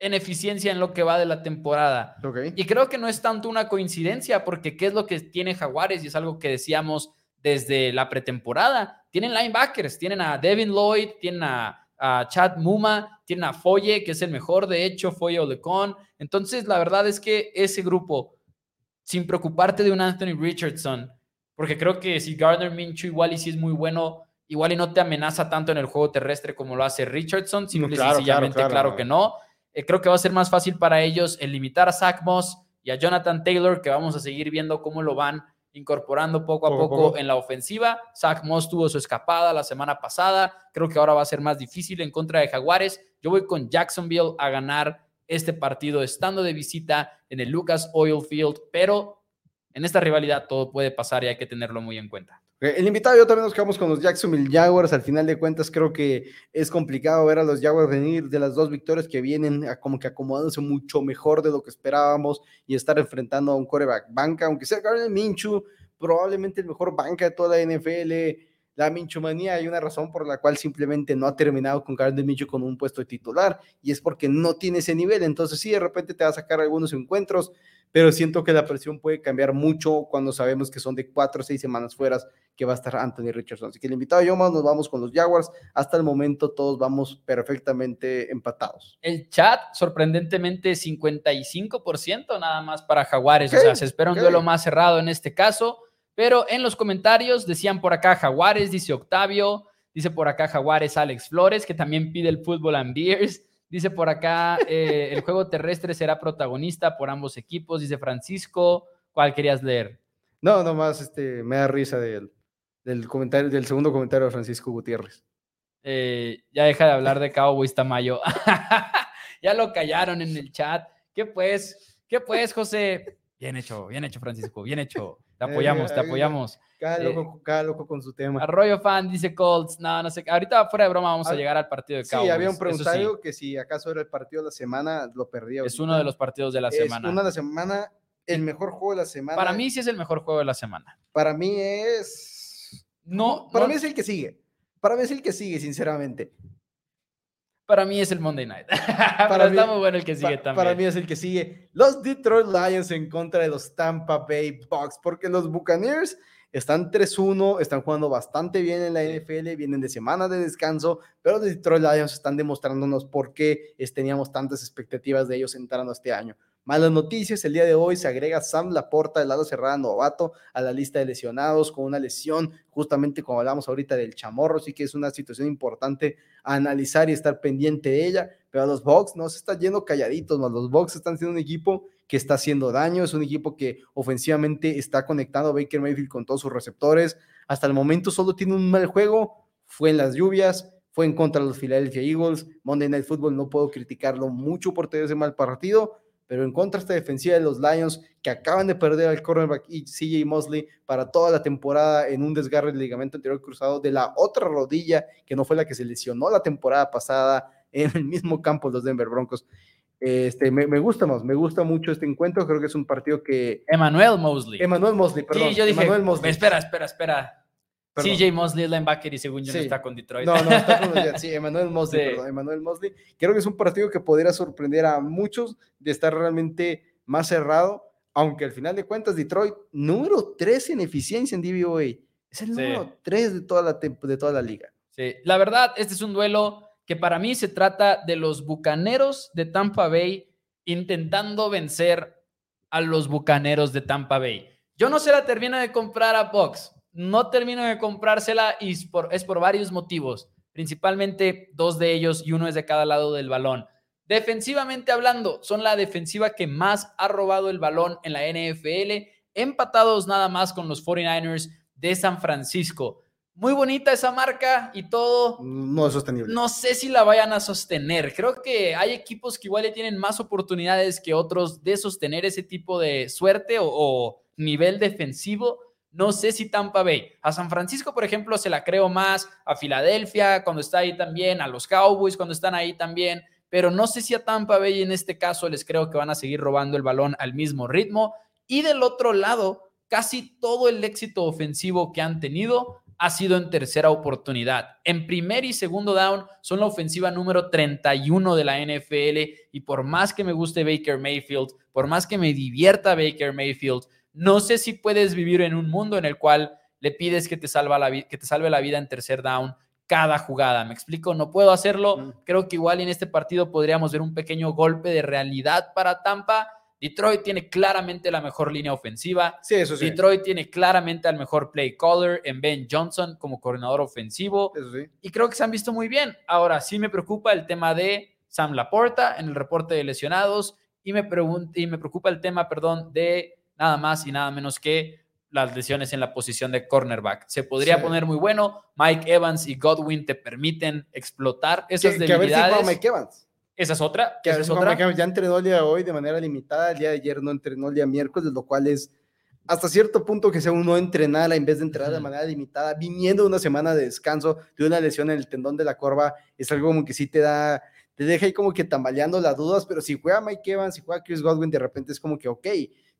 en eficiencia en lo que va de la temporada. Y creo que no es tanto una coincidencia, porque ¿qué es lo que tiene Jaguares? Y es algo que decíamos desde la pretemporada. Tienen linebackers, tienen a Devin Lloyd, tienen a, Chad Muma, tienen a Foye, que es el mejor, de hecho, Foye Olecon. Entonces, la verdad es que ese grupo, sin preocuparte de un Anthony Richardson, porque creo que si Gardner Minshew igual y si es muy bueno, igual y no te amenaza tanto en el juego terrestre como lo hace Richardson, simple y sencillamente, claro, que no. Eh, creo que va a ser más fácil para ellos el limitar a Zach Moss y a Jonathan Taylor, que vamos a seguir viendo cómo lo van incorporando poco a poco, en la ofensiva. Zach Moss tuvo su escapada la semana pasada. Creo que ahora va a ser más difícil en contra de Jaguares. Yo voy con Jacksonville a ganar este partido estando de visita en el Lucas Oil Field, pero en esta rivalidad todo puede pasar y hay que tenerlo muy en cuenta. El invitado yo también nos quedamos con los Jacksonville Jaguars. Al final de cuentas, creo que es complicado ver a los Jaguars venir de las dos victorias que vienen, como que acomodándose mucho mejor de lo que esperábamos y estar enfrentando a un coreback banca, aunque sea Gardner Minchu, probablemente el mejor banca de toda la NFL. La Minchumanía hay una razón por la cual simplemente no ha terminado con Gardner Minchu con un puesto de titular y es porque no tiene ese nivel. Entonces, sí, de repente te va a sacar algunos encuentros pero siento que la presión puede cambiar mucho cuando sabemos que son de cuatro o seis semanas fuera que va a estar Anthony Richardson. Así que el invitado yo más nos vamos con los Jaguars. Hasta el momento todos vamos perfectamente empatados. El chat, sorprendentemente, 55% nada más para Jaguares. o sea, se espera un duelo más cerrado en este caso. Pero en los comentarios decían por acá Jaguares, dice Octavio, dice por acá Jaguares Alex Flores, que también pide el fútbol and beers. Dice por acá, eh, el juego terrestre será protagonista por ambos equipos, dice Francisco. ¿Cuál querías leer? No, nomás este, me da risa del, del, comentario, del segundo comentario de Francisco Gutiérrez. Eh, ya deja de hablar de Cowboys Tamayo. [LAUGHS] ya lo callaron en el chat. ¿Qué pues? ¿Qué pues, José? Bien hecho, bien hecho, Francisco, bien hecho. Te apoyamos, te apoyamos. Cada eh, loco, cada loco con su tema. Arroyo fan dice Colts. No, no sé. Ahorita fuera de broma vamos a, llegar al partido de Cowboys. Sí, había un preguntado que si acaso era el partido de la semana, lo perdía. Es uno de los partidos de la semana. Es uno de la semana, el mejor juego de la semana. Para mí sí es el mejor juego de la semana. Para mí es... No. Para mí es el que sigue. Para mí es el que sigue, sinceramente. Para mí es el Monday Night. [LAUGHS] Para está muy bueno el que sigue también. Para mí es el que sigue. Los Detroit Lions en contra de los Tampa Bay Bucks, porque los Buccaneers están 3-1, están jugando bastante bien en la NFL, vienen de semana de descanso, pero los Detroit Lions están demostrándonos por qué teníamos tantas expectativas de ellos entrando este año. Malas noticias, el día de hoy se agrega Sam Laporta del lado cerrada novato a la lista de lesionados con una lesión, justamente como hablamos ahorita del chamorro, sí que es una situación importante analizar y estar pendiente de ella, pero a los Bucks no se están yendo calladitos, los Bucks están siendo un equipo que está haciendo daño, es un equipo que ofensivamente está conectando a Baker Mayfield con todos sus receptores, hasta el momento solo tiene un mal juego, fue en las lluvias, fue en contra de los Philadelphia Eagles, Monday Night Football no puedo criticarlo mucho por tener ese mal partido, pero en contra esta defensiva de los Lions, que acaban de perder al cornerback y CJ Mosley para toda la temporada en un desgarre del ligamento anterior cruzado de la otra rodilla, que no fue la que se lesionó la temporada pasada en el mismo campo de los Denver Broncos. Este, me, me, gusta más, me gusta mucho este encuentro, creo que es un partido que... Emmanuel Mosley. Emmanuel Mosley, perdón. Sí, yo dije, Mosley. espera, espera, espera. CJ Mosley es linebacker y según yo no está con Detroit. No, no, está con [LAUGHS] los Sí, Emmanuel Mosley, perdón, Emmanuel Mosley. Creo que es un partido que podría sorprender a muchos de estar realmente más cerrado, aunque al final de cuentas Detroit, número 3 en eficiencia en DVOA. Es el número 3 de toda, la, de toda la liga. Sí, la verdad, este es un duelo que para mí se trata de los Bucaneros de Tampa Bay intentando vencer a los Bucaneros de Tampa Bay. Yo no se la termino de comprar a Box no termino de comprársela y es por, es por varios motivos, principalmente dos de ellos y uno es de cada lado del balón. Defensivamente hablando, son la defensiva que más ha robado el balón en la NFL, empatados nada más con los 49ers de San Francisco. Muy bonita esa marca y todo. No es sostenible. No sé si la vayan a sostener. Creo que hay equipos que igual le tienen más oportunidades que otros de sostener ese tipo de suerte o, o nivel defensivo no sé si Tampa Bay. A San Francisco, por ejemplo, se la creo más. A Filadelfia, cuando está ahí también. A los Cowboys, cuando están ahí también. Pero no sé si a Tampa Bay en este caso les creo que van a seguir robando el balón al mismo ritmo. Y del otro lado, casi todo el éxito ofensivo que han tenido ha sido en tercera oportunidad. En primer y segundo down son la ofensiva número 31 de la NFL y por más que me guste Baker Mayfield, por más que me divierta Baker Mayfield, no sé si puedes vivir en un mundo en el cual le pides que te, salva la que te salve la vida en tercer down cada jugada. ¿Me explico? No puedo hacerlo. Creo que igual en este partido podríamos ver un pequeño golpe de realidad para Tampa Detroit tiene claramente la mejor línea ofensiva. Sí, eso sí. Detroit tiene claramente al mejor play caller en Ben Johnson como coordinador ofensivo. Eso sí. Y creo que se han visto muy bien. Ahora sí me preocupa el tema de Sam Laporta en el reporte de lesionados y me, y me preocupa el tema, perdón, de nada más y nada menos que las lesiones en la posición de cornerback. Se podría poner muy bueno. Mike Evans y Godwin te permiten explotar esas debilidades. Mike Evans. Esa es otra. Que es otra. ya entrenó el día de hoy de manera limitada, el día de ayer no entrenó el día miércoles, lo cual es hasta cierto punto que sea uno entrenada en vez de entrenar de manera limitada, viniendo una semana de descanso de una lesión en el tendón de la corva, es algo como que sí te da, te deja ahí como que tambaleando las dudas, pero si juega Mike Evans, si juega Chris Godwin, de repente es como que, ok,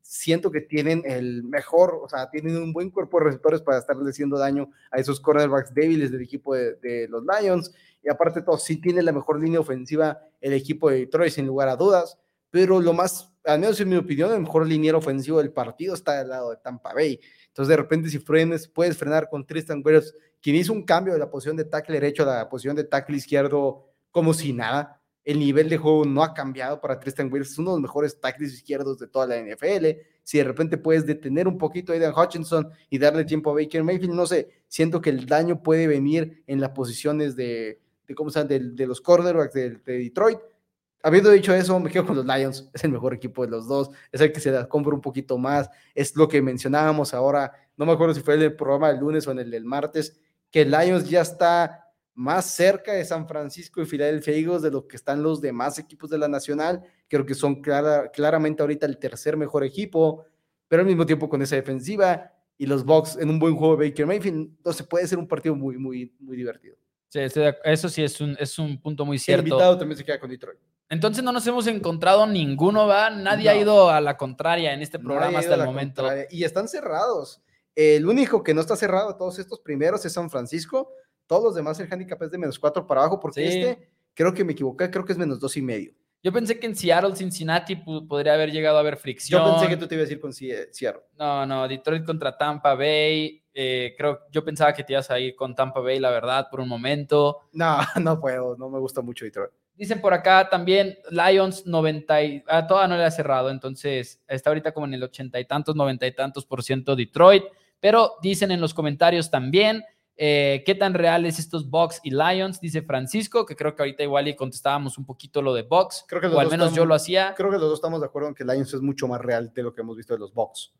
siento que tienen el mejor, o sea, tienen un buen cuerpo de receptores para estarle haciendo daño a esos cornerbacks débiles del equipo de, los Lions y aparte de todo, sí tiene la mejor línea ofensiva el equipo de Detroit, sin lugar a dudas, pero lo más, al menos en mi opinión, el mejor liniero ofensivo del partido está del lado de Tampa Bay. Entonces, de repente, si frenes, puedes frenar con Tristan Wirfs, quien hizo un cambio de la posición de tackle derecho a la posición de tackle izquierdo como si nada. El nivel de juego no ha cambiado para Tristan Wirfs, es uno de los mejores tackles izquierdos de toda la NFL. Si de repente puedes detener un poquito a Aidan Hutchinson y darle tiempo a Baker Mayfield, no sé, siento que el daño puede venir en las posiciones de, cómo están de, los cornerbacks de, Detroit. Habiendo dicho eso, me quedo con los Lions, es el mejor equipo de los dos, es el que se la compra un poquito más, es lo que mencionábamos ahora, no me acuerdo si fue el programa del lunes o en el del martes, que Lions ya está más cerca de San Francisco y Philadelphia Eagles de lo que están los demás equipos de la Nacional, creo que son claramente ahorita el tercer mejor equipo, pero al mismo tiempo con esa defensiva y los Bucks en un buen juego de Baker Mayfield, entonces puede ser un partido muy, muy, muy divertido. Sí, eso sí es un, es un punto muy cierto. El invitado también se queda con Detroit. Entonces no nos hemos encontrado ninguno, ¿va? Nadie ha ido a la contraria en este programa hasta el momento. Y están cerrados. El único que no está cerrado de todos estos primeros es San Francisco. Todos los demás el handicap es de menos cuatro para abajo, porque este, creo que me equivoqué, creo que es menos dos y medio. Yo pensé que en Seattle, Cincinnati podría haber llegado a haber fricción. Yo pensé que tú te ibas a ir con Seattle. No, no, Detroit contra Tampa Bay. Eh, creo, yo pensaba que te ibas a ir con Tampa Bay, la verdad, por un momento. No, [LAUGHS] no puedo, no me gusta mucho Detroit. Dicen por acá también Lions 90 y, ah, toda no le ha cerrado, entonces está ahorita como en el ochenta y tantos, noventa y tantos por ciento Detroit, pero dicen en los comentarios también eh, ¿Qué tan reales estos Bucks y Lions? Dice Francisco, que creo que ahorita igual y contestábamos un poquito lo de Bucks, creo que o al menos yo lo hacía. Creo que los dos estamos de acuerdo en que Lions es mucho más real de lo que hemos visto de los Bucks.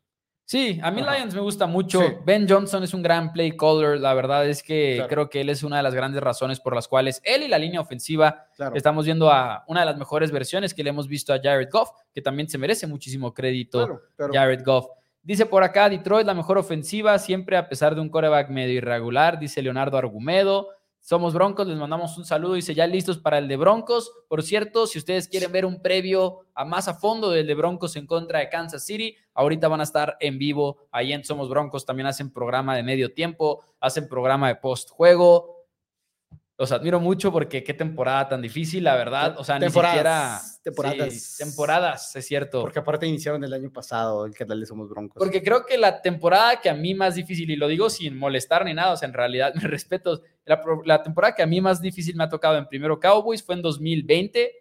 Sí, a mí Lions me gusta mucho. Ben Johnson es un gran play caller. La verdad es que creo que él es una de las grandes razones por las cuales él y la línea ofensiva estamos viendo a una de las mejores versiones que le hemos visto a Jared Goff, que también se merece muchísimo crédito Jared Goff. Dice por acá, Detroit la mejor ofensiva, siempre a pesar de un coreback medio irregular, dice Leonardo Argumedo. Somos Broncos, les mandamos un saludo. Dice ya listos para el de Broncos. Por cierto, si ustedes quieren ver un previo a más a fondo del de Broncos en contra de Kansas City, ahorita van a estar en vivo ahí en Somos Broncos. También hacen programa de medio tiempo, hacen programa de post juego los admiro mucho porque qué temporada tan difícil, la verdad. O sea, ni siquiera. Temporadas. temporadas, es cierto. Porque aparte iniciaron el año pasado el canal de Somos Broncos. Porque creo que la temporada que a mí más difícil, y lo digo sin molestar ni nada, o sea, en realidad [LAUGHS] me respeto, la, temporada que a mí más difícil me ha tocado en primero Cowboys fue en 2020,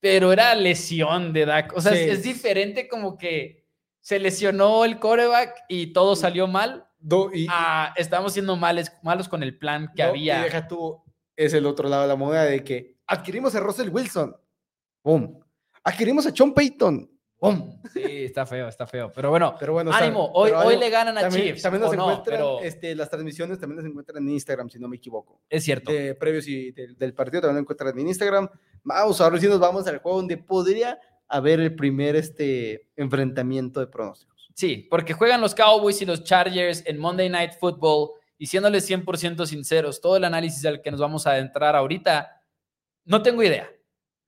pero era lesión de Dak. O sea, es, diferente como que se lesionó el coreback y todo salió mal. y, ah, estamos siendo males, malos con el plan que había. Y deja tú, es el otro lado de la moneda de que adquirimos a Russell Wilson. ¡Bum! Adquirimos a Sean Payton. ¡Bum! Sí, está feo, está feo. Pero bueno, pero bueno ánimo. hoy, hoy le ganan a Chiefs. También nos encuentran, este, las transmisiones también las encuentran en Instagram, si no me equivoco. Es cierto. De previos y del, partido también lo encuentran en Instagram. Vamos, ahora sí nos vamos al juego donde podría haber el primer este, enfrentamiento de pronósticos. Sí, porque juegan los Cowboys y los Chargers en Monday Night Football y siéndoles 100% sinceros, todo el análisis al que nos vamos a adentrar ahorita, no tengo idea.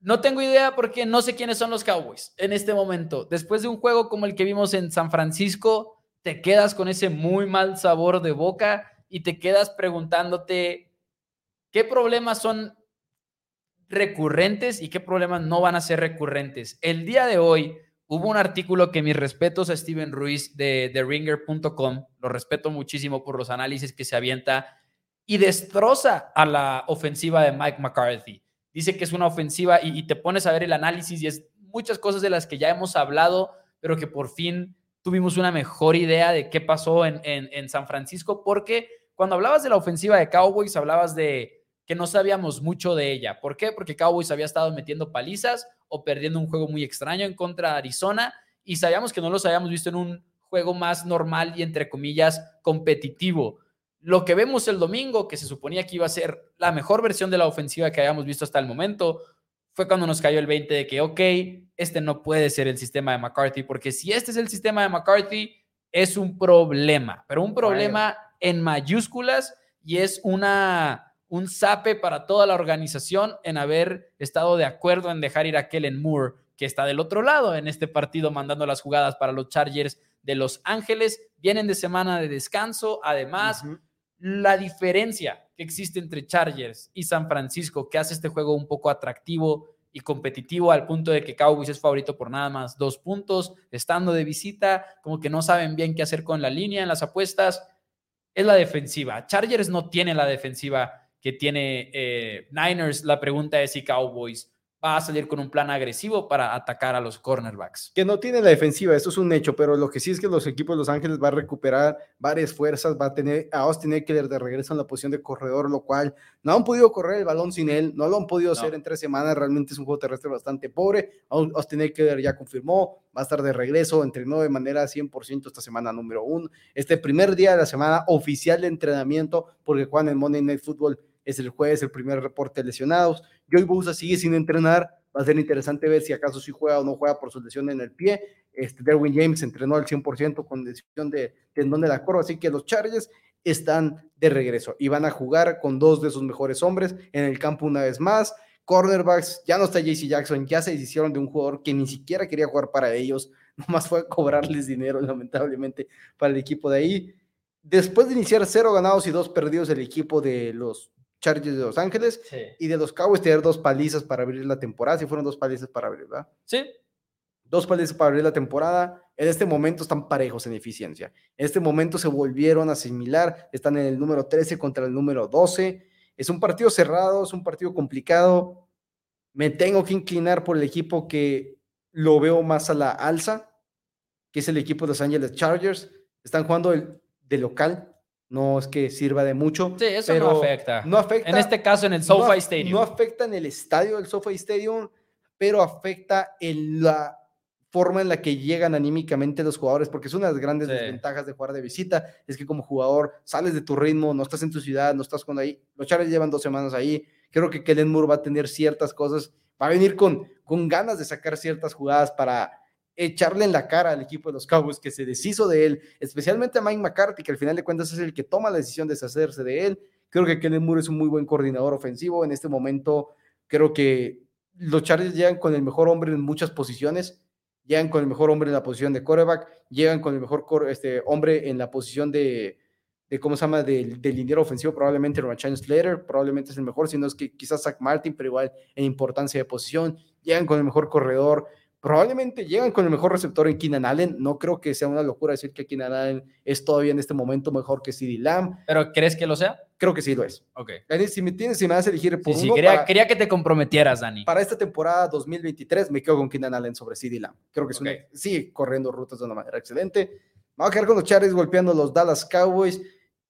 No tengo idea porque no sé quiénes son los Cowboys en este momento. Después de un juego como el que vimos en San Francisco, te quedas con ese muy mal sabor de boca y te quedas preguntándote qué problemas son recurrentes y qué problemas no van a ser recurrentes. El día de hoy hubo un artículo que mis respetos a Steven Ruiz de TheRinger.com, lo respeto muchísimo por los análisis que se avienta y destroza a la ofensiva de Mike McCarthy. Dice que es una ofensiva y, te pones a ver el análisis y es muchas cosas de las que ya hemos hablado, pero que por fin tuvimos una mejor idea de qué pasó en, en San Francisco, porque cuando hablabas de la ofensiva de Cowboys, hablabas de que no sabíamos mucho de ella. ¿Por qué? Porque Cowboys había estado metiendo palizas o perdiendo un juego muy extraño en contra de Arizona y sabíamos que no los habíamos visto en un juego más normal y entre comillas competitivo. Lo que vemos el domingo, que se suponía que iba a ser la mejor versión de la ofensiva que habíamos visto hasta el momento, fue cuando nos cayó el 20 de que, ok, este no puede ser el sistema de McCarthy, porque si este es el sistema de McCarthy, es un problema, pero un problema en mayúsculas y es una, un sape para toda la organización en haber estado de acuerdo en dejar ir a Kellen Moore, que está del otro lado en este partido mandando las jugadas para los Chargers de Los Ángeles. Vienen de semana de descanso. Además, la diferencia que existe entre Chargers y San Francisco, que hace este juego un poco atractivo y competitivo al punto de que Cowboys es favorito por nada más dos puntos, estando de visita, como que no saben bien qué hacer con la línea en las apuestas es la defensiva. Chargers no tiene la defensiva que tiene eh, Niners. La pregunta es si Cowboys va a salir con un plan agresivo para atacar a los cornerbacks. Que no tiene la defensiva, eso es un hecho, pero lo que sí es que los equipos de Los Ángeles va a recuperar varias fuerzas, va a tener a Austin Eckler de regreso en la posición de corredor, lo cual no han podido correr el balón sin él, no lo han podido hacer en tres semanas, realmente es un juego terrestre bastante pobre. Austin Eckler ya confirmó, va a estar de regreso, entrenó de manera 100% esta semana número uno, este primer día de la semana oficial de entrenamiento, porque Juan en Monday Night Football es el jueves, el primer reporte de lesionados. Joey Bosa sigue sin entrenar. Va a ser interesante ver si acaso sí juega o no juega por su lesión en el pie. Este, Derwin James entrenó al 100% con lesión de tendón de la corva, así que los Chargers están de regreso y van a jugar con dos de sus mejores hombres en el campo una vez más. Cornerbacks, ya no está JC Jackson, ya se hicieron de un jugador que ni siquiera quería jugar para ellos, [LAUGHS] nomás fue cobrarles dinero, lamentablemente, para el equipo de ahí. Después de iniciar cero ganados y dos perdidos, el equipo de los Chargers de Los Ángeles y de los Cowboys tener dos palizas para abrir la temporada. Si fueron dos palizas para abrir, ¿verdad? Sí. Dos palizas para abrir la temporada. En este momento están parejos en eficiencia. En este momento se volvieron a asimilar. Están en el número 13 contra el número 12. Es un partido cerrado, es un partido complicado. Me tengo que inclinar por el equipo que lo veo más a la alza, que es el equipo de Los Angeles Chargers. Están jugando el, de local no es que sirva de mucho. Sí, eso pero no afecta. No afecta. En este caso, en el SoFi Stadium. No afecta en el estadio del SoFi Stadium, pero afecta en la forma en la que llegan anímicamente los jugadores, porque es una de las grandes desventajas de jugar de visita, es que como jugador sales de tu ritmo, no estás en tu ciudad, no estás con ahí. Los Chargers llevan dos semanas ahí. Creo que Kellen Moore va a tener ciertas cosas, va a venir con, con ganas de sacar ciertas jugadas para echarle en la cara al equipo de los Cowboys que se deshizo de él, especialmente a Mike McCarthy, que al final de cuentas es el que toma la decisión de deshacerse de él. Creo que Kellen Moore es un muy buen coordinador ofensivo. En este momento, creo que los Chargers llegan con el mejor hombre en muchas posiciones. Llegan con el mejor hombre en la posición de quarterback, llegan con el mejor este, hombre en la posición de, de ¿cómo se llama?, del, del ofensivo, probablemente Rachan Slater, probablemente es el mejor, si no es que quizás Zach Martin, pero igual en importancia de posición, llegan con el mejor corredor, probablemente llegan con el mejor receptor en Keenan Allen. No creo que sea una locura decir que Keenan Allen es todavía en este momento mejor que CeeDee Lamb. ¿Pero crees que lo sea? Creo que sí lo es. Ok. Si me tienes, si me vas a elegir por sí, quería, quería, que te comprometieras, Dani. Para esta temporada 2023 me quedo con Keenan Allen sobre CeeDee Lamb. Creo que es sí, corriendo rutas de una manera excelente. Vamos a quedar con los Chargers golpeando los Dallas Cowboys.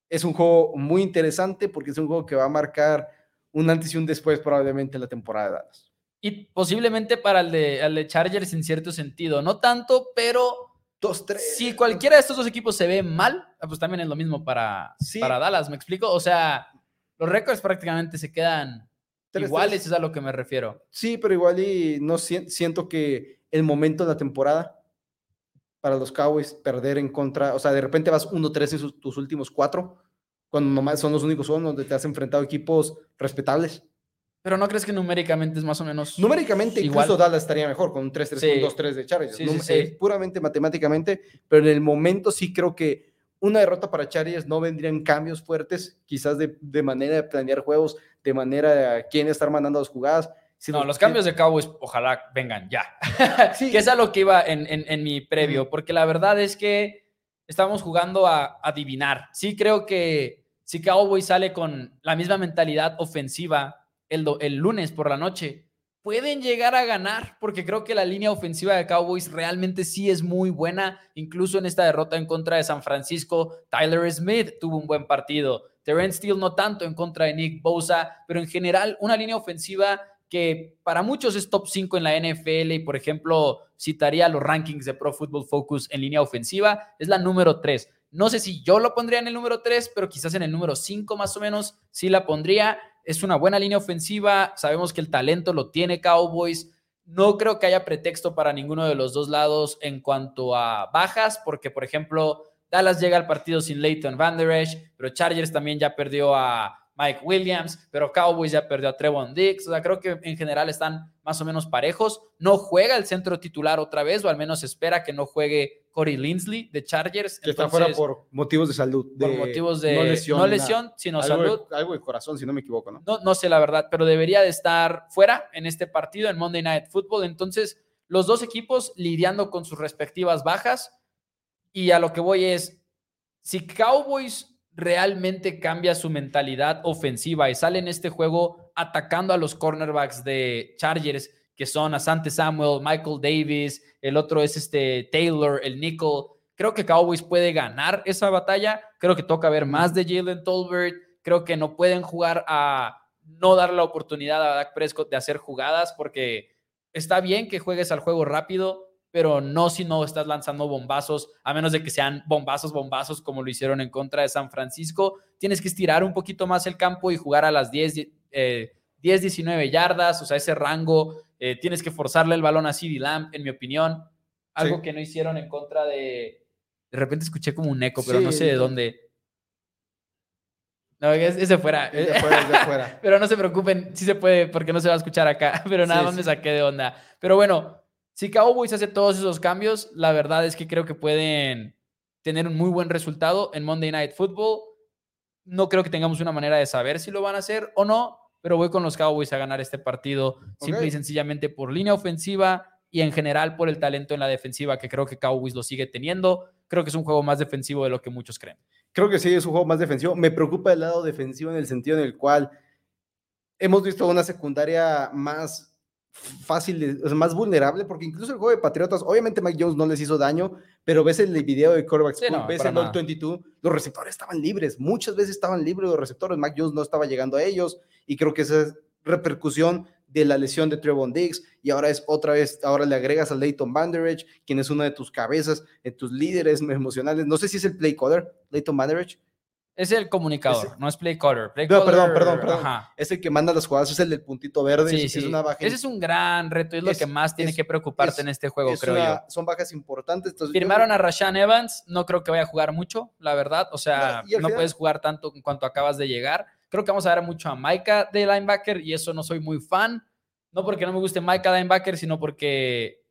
Es un juego muy interesante porque es un juego que va a marcar un antes y un después probablemente en la temporada de Dallas y posiblemente para el de, el de Chargers en cierto sentido. No tanto, pero dos, tres. si cualquiera de estos dos equipos se ve mal, ah, pues también es lo mismo para, para Dallas, ¿me explico? O sea, los récords prácticamente se quedan iguales, es a lo que me refiero. Sí, pero igual y no siento que el momento de la temporada para los Cowboys perder en contra, o sea, de repente vas 1-3 en tus últimos cuatro, cuando nomás son los únicos son donde te has enfrentado equipos respetables Pero ¿no crees que numéricamente es más o menos Numéricamente, igual? incluso Dallas estaría mejor con un 3-3, Sí. un 2-3 de Chargers. Sí, Num- sí. eh, puramente matemáticamente, pero en el momento sí creo que una derrota para Chargers no vendrían cambios fuertes, quizás de, de manera de planear juegos, de manera de quién estar mandando las jugadas. sino No, los cambios de Cowboys ojalá vengan ya. Sí. [LAUGHS] que es a lo que iba en, en- en mi previo, porque la verdad es que estamos jugando a adivinar. Sí creo que si Cowboys sale con la misma mentalidad ofensiva el, el lunes por la noche, pueden llegar a ganar, porque creo que la línea ofensiva de Cowboys realmente sí es muy buena. Incluso en esta derrota en contra de San Francisco, Tyler Smith tuvo un buen partido. Terrence Steele no tanto en contra de Nick Bosa, pero en general una línea ofensiva que para muchos es top 5 en la NFL y por ejemplo citaría los rankings de Pro Football Focus en línea ofensiva, es la número 3. No sé si yo lo pondría en el número 3, pero quizás en el número 5 más o menos sí la pondría. Es una buena línea ofensiva, sabemos que el talento lo tiene Cowboys. No creo que haya pretexto para ninguno de los dos lados en cuanto a bajas, porque por ejemplo Dallas llega al partido sin Leighton Van Der pero Chargers también ya perdió a Mike Williams, pero Cowboys ya perdió a Trevon Diggs. O sea, creo que en general están más o menos parejos. No juega el centro titular otra vez, o al menos espera que no juegue Corey Linsley de Chargers. que está fuera por motivos de salud. por de- motivos de no no lesión, lesión, nada. sino algo, salud. De, algo de corazón, si no me equivoco, ¿no? No, no sé la verdad, pero debería de estar fuera en este partido en Monday Night Football. Entonces, los dos equipos lidiando con sus respectivas bajas. Y a lo que voy es, si Cowboys realmente cambia su mentalidad ofensiva y sale en este juego atacando a los cornerbacks de Chargers, que son Asante Samuel, Michael Davis, el otro es este Taylor, el nickel. Creo que Cowboys puede ganar esa batalla. Creo que toca ver más de Jalen Tolbert. Creo que no pueden jugar a no dar la oportunidad a Dak Prescott de hacer jugadas porque está bien que juegues al juego rápido, pero no si no estás lanzando bombazos, a menos de que sean bombazos, bombazos como lo hicieron en contra de San Francisco. Tienes que estirar un poquito más el campo y jugar a las 10, eh, 10 19 yardas, o sea, ese rango. Eh, tienes que forzarle el balón a CeeDee Lamb, en mi opinión. Algo Sí. que no hicieron en contra de... De repente escuché como un eco, pero no sé de dónde. No, es, es de fuera. Es de afuera, es de afuera. [LAUGHS] Pero no se preocupen, sí se puede, porque no se va a escuchar acá, [LAUGHS] pero nada Sí, más me saqué de onda. Pero bueno, si Cowboys hace todos esos cambios, la verdad es que creo que pueden tener un muy buen resultado en Monday Night Football. No creo que tengamos una manera de saber si lo van a hacer o no, pero voy con los Cowboys a ganar este partido simple y sencillamente por línea ofensiva y en general por el talento en la defensiva que creo que Cowboys lo sigue teniendo. Creo que es un juego más defensivo de lo que muchos creen. Creo que sí, es un juego más defensivo. Me preocupa el lado defensivo en el sentido en el cual hemos visto una secundaria más fácil, de- o sea, más vulnerable, porque incluso el juego de Patriotas, obviamente Mike Jones no les hizo daño, pero ves el video de Quarterback Sí, no, ves el All nada. 22, los receptores estaban libres, muchas veces estaban libres los receptores, Mike Jones no estaba llegando a ellos, y creo que esa es repercusión de la lesión de Trevon Diggs, y ahora es otra vez, ahora le agregas a Leighton Van Der Esch, quien es una de tus cabezas, de tus líderes emocionales, no sé si es el play caller, Leighton Van Der Esch, Es el comunicador, no es play caller. Play No, perdón, caller, perdón, perdón. ajá. es el que manda las jugadas, es el del puntito verde, Sí, es, sí. es una baja Ese es un gran reto, es lo es- que más tiene que preocuparte en este juego, creo una- yo. son bajas importantes. entonces yo- Firmaron a Rashan Evans, no creo que vaya a jugar mucho, la verdad. O sea, No, final- puedes jugar tanto en cuanto acabas de llegar. Creo que vamos a ver mucho a Maika de linebacker y eso no soy muy fan. No porque no me guste Maika de linebacker, sino porque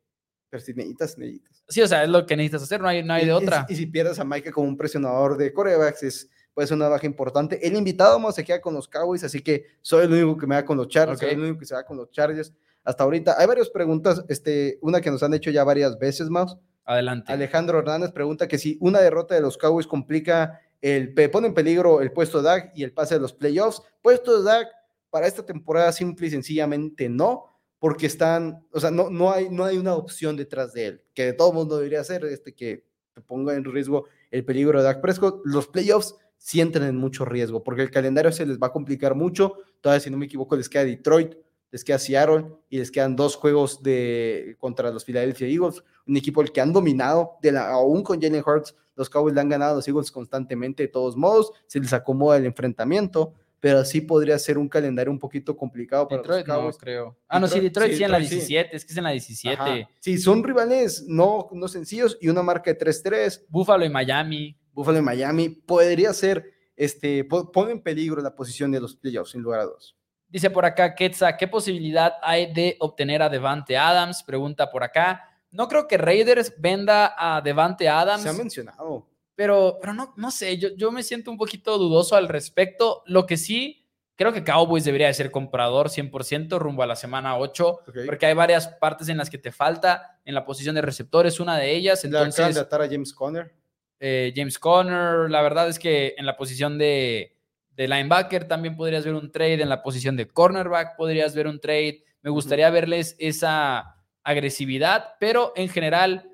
Pero si necesitas, necesitas. sí, o sea, es lo que necesitas hacer, no hay, no hay de y- otra. Y, si pierdes a Mike como un presionador de corebacks, es, puede ser una baja importante. El invitado vamos se queda con los Cowboys, así que soy el único que me da con los Chargers, soy el único que se va con los Chargers. Hasta ahorita hay varias preguntas, este, una que nos han hecho ya varias veces más. Adelante. Alejandro Hernández pregunta que si una derrota de los Cowboys complica el pone en peligro el puesto de Dak y el pase de los playoffs. Puesto de Dak para esta temporada simple y sencillamente no, porque están, o sea, no, no, hay, no hay una opción detrás de él, que de todo mundo debería ser este que te ponga en riesgo el peligro de Dak Prescott. Los playoffs sí entran en mucho riesgo, porque el calendario se les va a complicar mucho. Todavía, si no me equivoco, les queda Detroit, les queda Seattle y les quedan dos juegos de, contra los Philadelphia Eagles, un equipo el que han dominado, de la, aún con Jalen Hurts, los Cowboys le han ganado a los Eagles constantemente de todos modos, se les acomoda el enfrentamiento, pero sí podría ser un calendario un poquito complicado para Detroit los no Cowboys. creo. Ah, no, sí, Detroit- sí, sí, en la Detroit sí. 17, es que es en la 17. Ajá. Sí, son rivales no, no sencillos y una marca de 3-3. Buffalo y Miami. Buffalo y Miami podría ser, este, po- pone en peligro la posición de los playoffs, sin lugar a dudas. Dice por acá Ketza, ¿qué posibilidad hay de obtener a Devante Adams? Pregunta por acá. No creo que Raiders venda a Devante Adams. Se ha mencionado. Pero, pero no, no sé, yo, yo me siento un poquito dudoso al respecto. Lo que sí, creo que Cowboys debería de ser comprador 100% rumbo a la semana 8, Ok. porque hay varias partes en las que te falta en la posición de receptores, una de ellas. Le acaban de Entonces, atar a James Conner. Eh, James Conner, la verdad es que en la posición de, de linebacker también podrías ver un trade, en la posición de cornerback podrías ver un trade. Me gustaría verles esa agresividad, pero en general,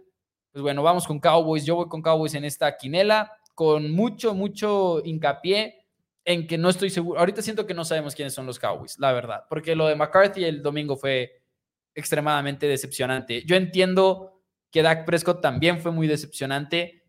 pues bueno, vamos con Cowboys. Yo voy con Cowboys en esta quinela, con mucho, mucho hincapié en que no estoy seguro. Ahorita siento que no sabemos quiénes son los Cowboys, la verdad, porque lo de McCarthy el domingo fue extremadamente decepcionante. Yo entiendo que Dak Prescott también fue muy decepcionante,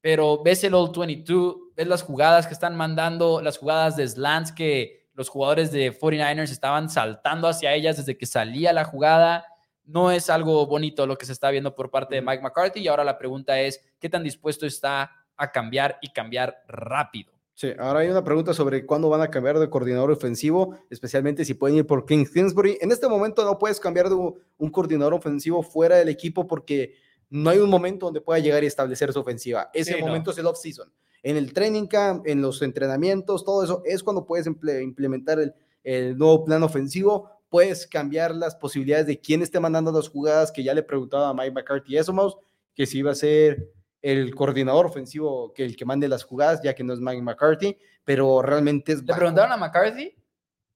pero ves el All 22, ves las jugadas que están mandando, las jugadas de slants que los jugadores de 49ers estaban saltando hacia ellas desde que salía la jugada. No es algo bonito lo que se está viendo por parte de Mike McCarthy y ahora la pregunta es, ¿qué tan dispuesto está a cambiar y cambiar rápido? Sí, ahora hay una pregunta sobre cuándo van a cambiar de coordinador ofensivo, especialmente si pueden ir por King Kingsbury. En este momento no puedes cambiar de un, un coordinador ofensivo fuera del equipo porque no hay un momento donde pueda llegar y establecer su ofensiva. Ese Sí, no. momento es el off-season. En el training camp, en los entrenamientos, todo eso es cuando puedes implementar el, el nuevo plan ofensivo. Puedes cambiar las posibilidades de quién esté mandando las jugadas, que ya le preguntaba a Mike McCarthy eso, Mouse, que si iba a ser el coordinador ofensivo que el que mande las jugadas, ya que no es Mike McCarthy, pero realmente es ¿Le bajo. preguntaron a McCarthy?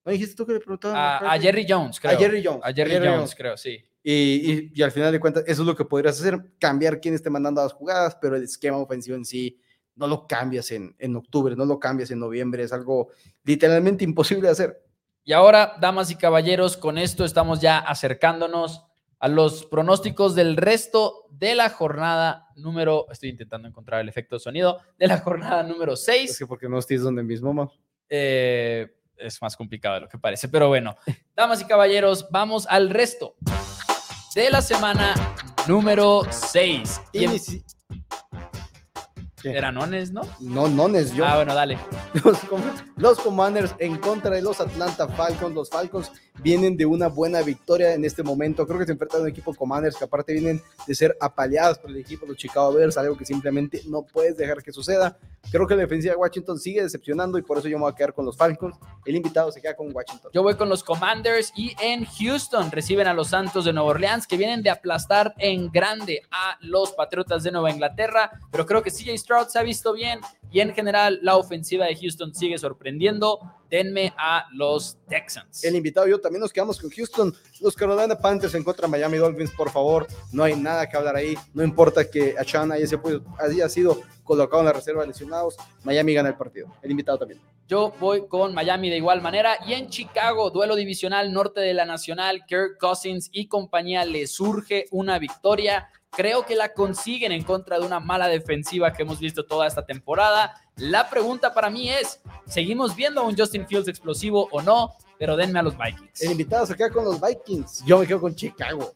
¿No dijiste tú que le preguntaban A, a? Jerry Jones, creo. A Jerry Jones. A Jerry, Jerry Jones, Jones. creo, sí. Y, y- y al final de cuentas, eso es lo que podrías hacer, cambiar quién esté mandando las jugadas, pero el esquema ofensivo en sí no lo cambias en, en octubre, no lo cambias en noviembre, es algo literalmente imposible de hacer. Y ahora, damas y caballeros, con esto estamos ya acercándonos a los pronósticos del resto de la jornada número, estoy intentando encontrar el efecto de sonido, de la jornada número Es 6. que porque no estés donde mismo, Mau. Eh, es más complicado de lo que parece, pero bueno, damas y caballeros, vamos al resto de la semana número 6. Y en- Inici- ¿Qué? Eranones, ¿no? No, no es yo. Ah, bueno, dale. [LAUGHS] Los, los Commanders en contra de los Atlanta Falcons. Los Falcons vienen de una buena victoria en este momento. Creo que se enfrentan a un equipo Commanders que aparte vienen de ser apaleados por el equipo de los Chicago Bears, algo que simplemente no puedes dejar que suceda. Creo que la defensiva de Washington sigue decepcionando y por eso yo me voy a quedar con los Falcons. El invitado se queda con Washington. Yo voy con los Commanders y en Houston reciben a los Santos de Nueva Orleans que vienen de aplastar en grande a los Patriotas de Nueva Inglaterra, pero creo que CJ Stroud se ha visto bien y en general la ofensiva de Houston sigue sorprendiendo. Denme a los Texans. El invitado yo también nos quedamos con Houston. Los Carolina Panthers en contra de Miami Dolphins, por favor. No hay nada que hablar ahí. No importa que Achan haya, haya sido colocado en la reserva de lesionados. Miami gana el partido. El invitado también. Yo voy con Miami de igual manera. Y en Chicago, duelo divisional norte de la Nacional, Kirk Cousins y compañía le surge una victoria. Creo que la consiguen en contra de una mala defensiva que hemos visto toda esta temporada. La pregunta para mí es, ¿seguimos viendo a un Justin Fields explosivo o no? Pero denme a los Vikings. El invitado se queda con los Vikings. Yo me quedo con Chicago.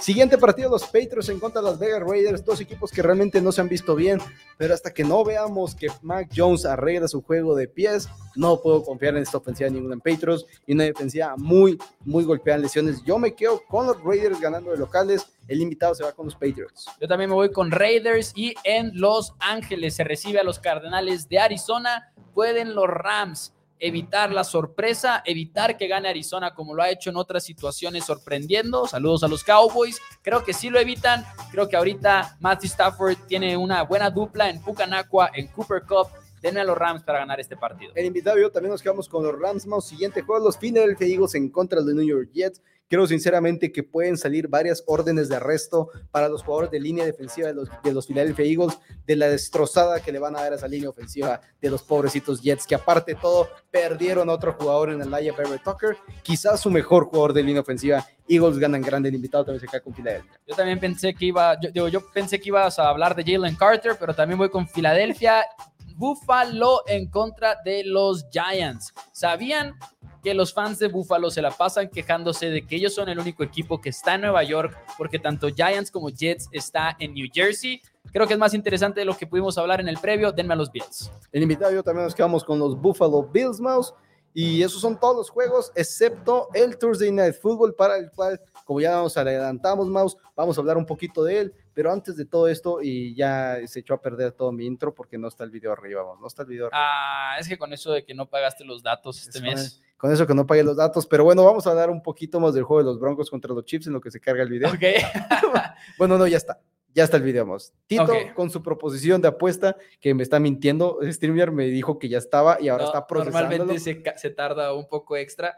Siguiente partido, los Patriots en contra de las Vegas Raiders, dos equipos que realmente no se han visto bien, pero hasta que no veamos que Mac Jones arregla su juego de pies, no puedo confiar en esta ofensiva ninguna en Patriots y una defensiva muy, muy golpeada en lesiones. Yo me quedo con los Raiders ganando de locales, el invitado se va con los Patriots. Yo también me voy con Raiders y en Los Ángeles se recibe a los Cardenales de Arizona. Pueden los Rams evitar la sorpresa, evitar que gane Arizona como lo ha hecho en otras situaciones sorprendiendo. Saludos a los Cowboys. Creo que sí lo evitan. Creo que ahorita Matthew Stafford tiene una buena dupla en Pucanacua, en Cooper Cup. Denme a los Rams para ganar este partido. El invitado y yo también nos quedamos con los Rams. Mouse. Siguiente juego, los Philadelphia Eagles en contra de los New York Jets. Creo sinceramente que pueden salir varias órdenes de arresto para los jugadores de línea defensiva de los, de los Philadelphia Eagles, de la destrozada que le van a dar a esa línea ofensiva de los pobrecitos Jets, que aparte de todo perdieron a otro jugador en el Laia Barrett Tucker, quizás su mejor jugador de línea ofensiva. Eagles ganan grande, el invitado también se con Philadelphia. Yo también pensé que iba, yo, pensé que ibas a hablar de Jalen Carter, pero también voy con Filadelfia. Buffalo en contra de los Giants. ¿Sabían que los fans de Buffalo se la pasan quejándose de que ellos son el único equipo que está en Nueva York porque tanto Giants como Jets está en New Jersey? Creo que es más interesante de lo que pudimos hablar en el previo. Denme a los Bills. El invitado yo también nos quedamos con los Buffalo Bills Mouse. Y esos son todos los juegos, excepto el Thursday Night Football, para el cual, como ya nos adelantamos, Mouse, vamos a hablar un poquito de él. Pero antes de todo esto, y ya se echó a perder todo mi intro porque no está el video arriba, vamos, no está el video arriba. Ah, es que con eso de que no pagaste los datos este Es mes. Con eso que no pagué los datos. Pero bueno, vamos a hablar un poquito más del juego de los Broncos contra los Chips en lo que se carga el video. [LAUGHS] Bueno, no, ya está. Ya está el video, vamos. Tito, con su proposición de apuesta, que me está mintiendo, StreamYard me dijo que ya estaba y ahora No, está procesándolo. Normalmente se, se tarda un poco extra.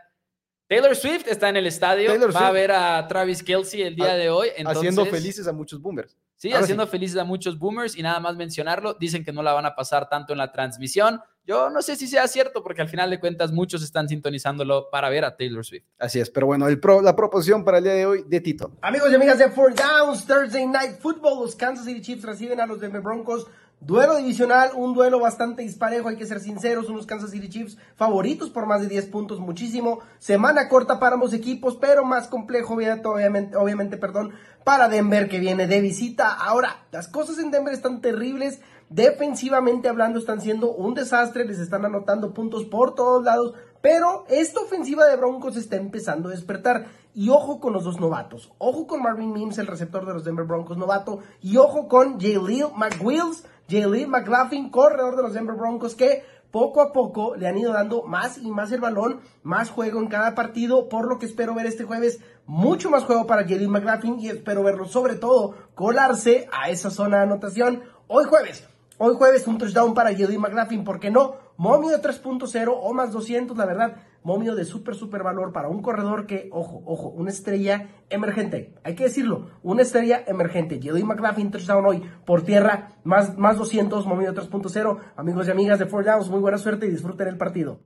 Taylor Swift está en el estadio. Taylor va a ver a Travis Kelsey el día de hoy. Haciendo felices a muchos boomers. Sí, Ahora haciendo sí. felices a muchos boomers y nada más mencionarlo, dicen que no la van a pasar tanto en la transmisión. Yo no sé si sea cierto porque al final de cuentas muchos están sintonizándolo para ver a Taylor Swift. Así es, pero bueno, el pro- la proposición para el día de hoy de Tito. Amigos y amigas de Four Downs, Thursday Night Football, los Kansas City Chiefs reciben a los Denver Broncos. Duelo divisional, un duelo bastante disparejo, hay que ser sinceros, unos Kansas City Chiefs favoritos por más de 10 puntos, muchísimo. Semana corta para ambos equipos, pero más complejo, obviamente, obviamente, perdón, para Denver que viene de visita. Ahora, las cosas en Denver están terribles. Defensivamente hablando, están siendo un desastre, les están anotando puntos por todos lados, pero esta ofensiva de Broncos está empezando a despertar. Y ojo con los dos novatos. Ojo con Marvin Mims, el receptor de los Denver Broncos novato. Y ojo con Jaleel McWills, Jaleel McLaughlin, corredor de los Denver Broncos, que poco a poco le han ido dando más y más el balón, más juego en cada partido. Por lo que espero ver este jueves mucho más juego para Jaleel McLaughlin y espero verlo sobre todo colarse a esa zona de anotación hoy jueves. Hoy jueves un touchdown para Jaleel McLaughlin, ¿por qué no? Momio de 3.0 o más 200, la verdad, momio de súper, súper valor para un corredor que, ojo, ojo, una estrella emergente. Hay que decirlo, una estrella emergente. Jaleel McLaughlin, touchdown hoy por tierra, más, más 200, momio de 3.0. Amigos y amigas de Four Downs, muy buena suerte y disfruten el partido.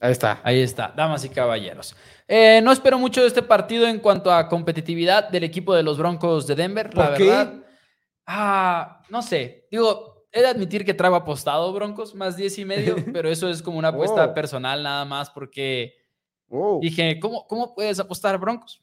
Ahí está. Ahí está, damas y caballeros. Eh, no espero mucho de este partido en cuanto a competitividad del equipo de los Broncos de Denver, la ¿Por qué? verdad. Ah, no sé. Digo, he de admitir que traigo apostado Broncos más 10 y medio, [LAUGHS] pero eso es como una apuesta personal nada más porque Wow. dije, ¿cómo, ¿cómo puedes apostar Broncos?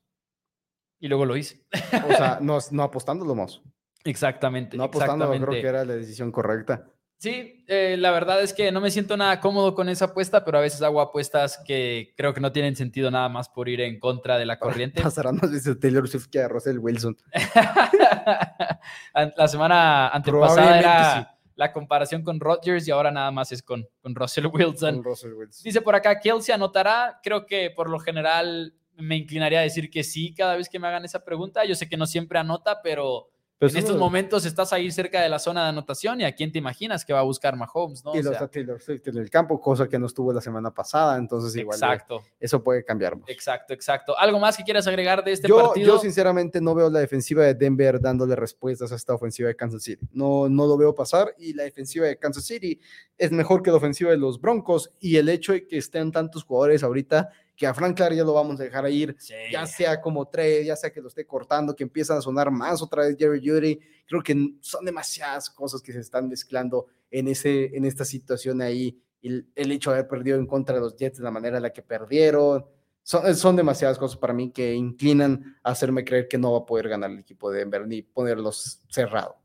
Y luego lo hice. O sea, no, no apostándolo, Moss. Exactamente. No apostándolo, creo que era la decisión correcta. Sí, eh, la verdad es que no me siento nada cómodo con esa apuesta, pero a veces hago apuestas que creo que no tienen sentido nada más por ir en contra de la [LAUGHS] corriente. Pasarán más veces Taylor Swift que a Russell Wilson. [LAUGHS] La semana antepasada era sí. La comparación con Rodgers y ahora nada más es con, con Russell Wilson. Con Russell Wilson. Dice por acá, Kelsey anotará. Creo que por lo general me inclinaría a decir que sí cada vez que me hagan esa pregunta. Yo sé que no siempre anota, pero Pero en eso estos momentos estás ahí cerca de la zona de anotación y a quién te imaginas que va a buscar Mahomes, ¿no? Y lo está Taylor Swift en el campo, cosa que no estuvo la semana pasada, entonces igual eh, exacto, eso puede cambiar. Exacto, exacto. ¿Algo más que quieras agregar de este yo, partido? yo sinceramente no veo la defensiva de Denver dándole respuestas a esta ofensiva de Kansas City. No, no lo veo pasar y la defensiva de Kansas City es mejor que la ofensiva de los Broncos y el hecho de que estén tantos jugadores ahorita que a Frank Clark ya lo vamos a dejar ir, Sí. ya sea como tres, ya sea que lo esté cortando, que empiezan a sonar más otra vez Jerry Judy. Creo que son demasiadas cosas que se están mezclando en, ese, en esta situación ahí. El, el hecho de haber perdido en contra de los Jets de la manera en la que perdieron. Son, son demasiadas cosas para mí que inclinan a hacerme creer que no va a poder ganar el equipo de Denver ni ponerlos cerrado.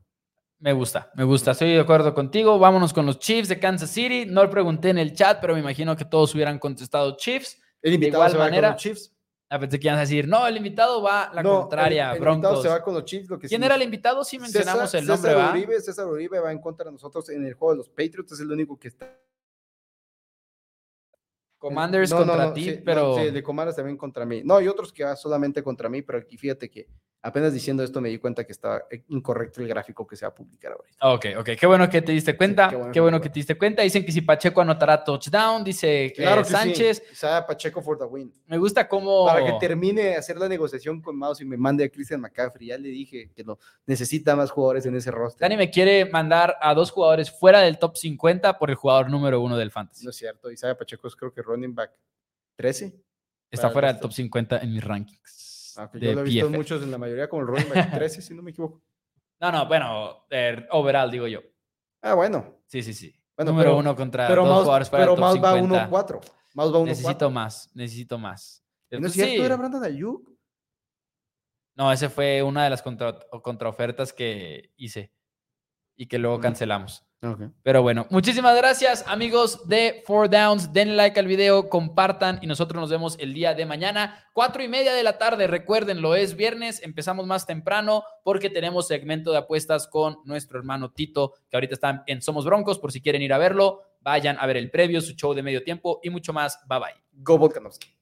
Me gusta, me gusta, estoy de acuerdo contigo. Vámonos con los Chiefs de Kansas City. No lo pregunté en el chat, pero me imagino que todos hubieran contestado Chiefs. El invitado igual se va manera, con los Chiefs. A pensé que ibas a decir, no, el invitado va la No, el- contraria, el, invitado Broncos. se va con los Chiefs. Lo que ¿Quién sí- era el invitado? Sí mencionamos César- el nombre, César ¿va? Uribe, César Uribe va en contra de nosotros en el juego de los Patriots. Es el único que está. Commanders No, contra no, ti, sí, pero sí, el de Commanders también contra mí. No, hay otros que va solamente contra mí, pero aquí fíjate que apenas diciendo esto me di cuenta que estaba eh, incorrecto el gráfico que se va a publicar ahorita. Ok, ok, qué bueno que te diste cuenta, qué bueno qué que bueno te diste cuenta. Dicen que si Pacheco anotará touchdown, dice eh, Claro que Sánchez. sí. Pacheco for the win. Me gusta cómo... Para que termine de hacer la negociación con Mouse y me mande a Christian McCaffrey. Ya le dije que no necesita más jugadores en ese roster. Dani me quiere mandar a dos jugadores fuera del top 50 por el jugador número uno del Fantasy. No es cierto. Isaiah Pacheco es creo que running back 13. Está fuera el del top 50 en mis rankings. De yo lo he visto en muchos en la mayoría como el running back [LAUGHS] 13, si no me equivoco. No, no, bueno, eh, overall digo yo. Ah, bueno. Sí, sí, sí. Bueno, número pero- uno contra Pero dos Mouse, jugadores fuera pero del top Mouse va 50. 1-4. Mouse va 1-4. Necesito más, necesito más. ¿No es cierto? sí. ¿Era Brandon Ayuk? No, ese fue una de las contra, contraofertas que hice y que luego Mm. Pero bueno, muchísimas gracias amigos de Four Downs. Denle like al video, compartan y nosotros nos vemos el día de mañana, cuatro y media de la tarde. Recuerden, lo es viernes, empezamos más temprano porque tenemos segmento de apuestas con nuestro hermano Tito, que ahorita está en Somos Broncos, por si quieren ir a verlo. Vayan a ver el previo, su show de medio tiempo y mucho más. Bye bye. Go Volkanovski.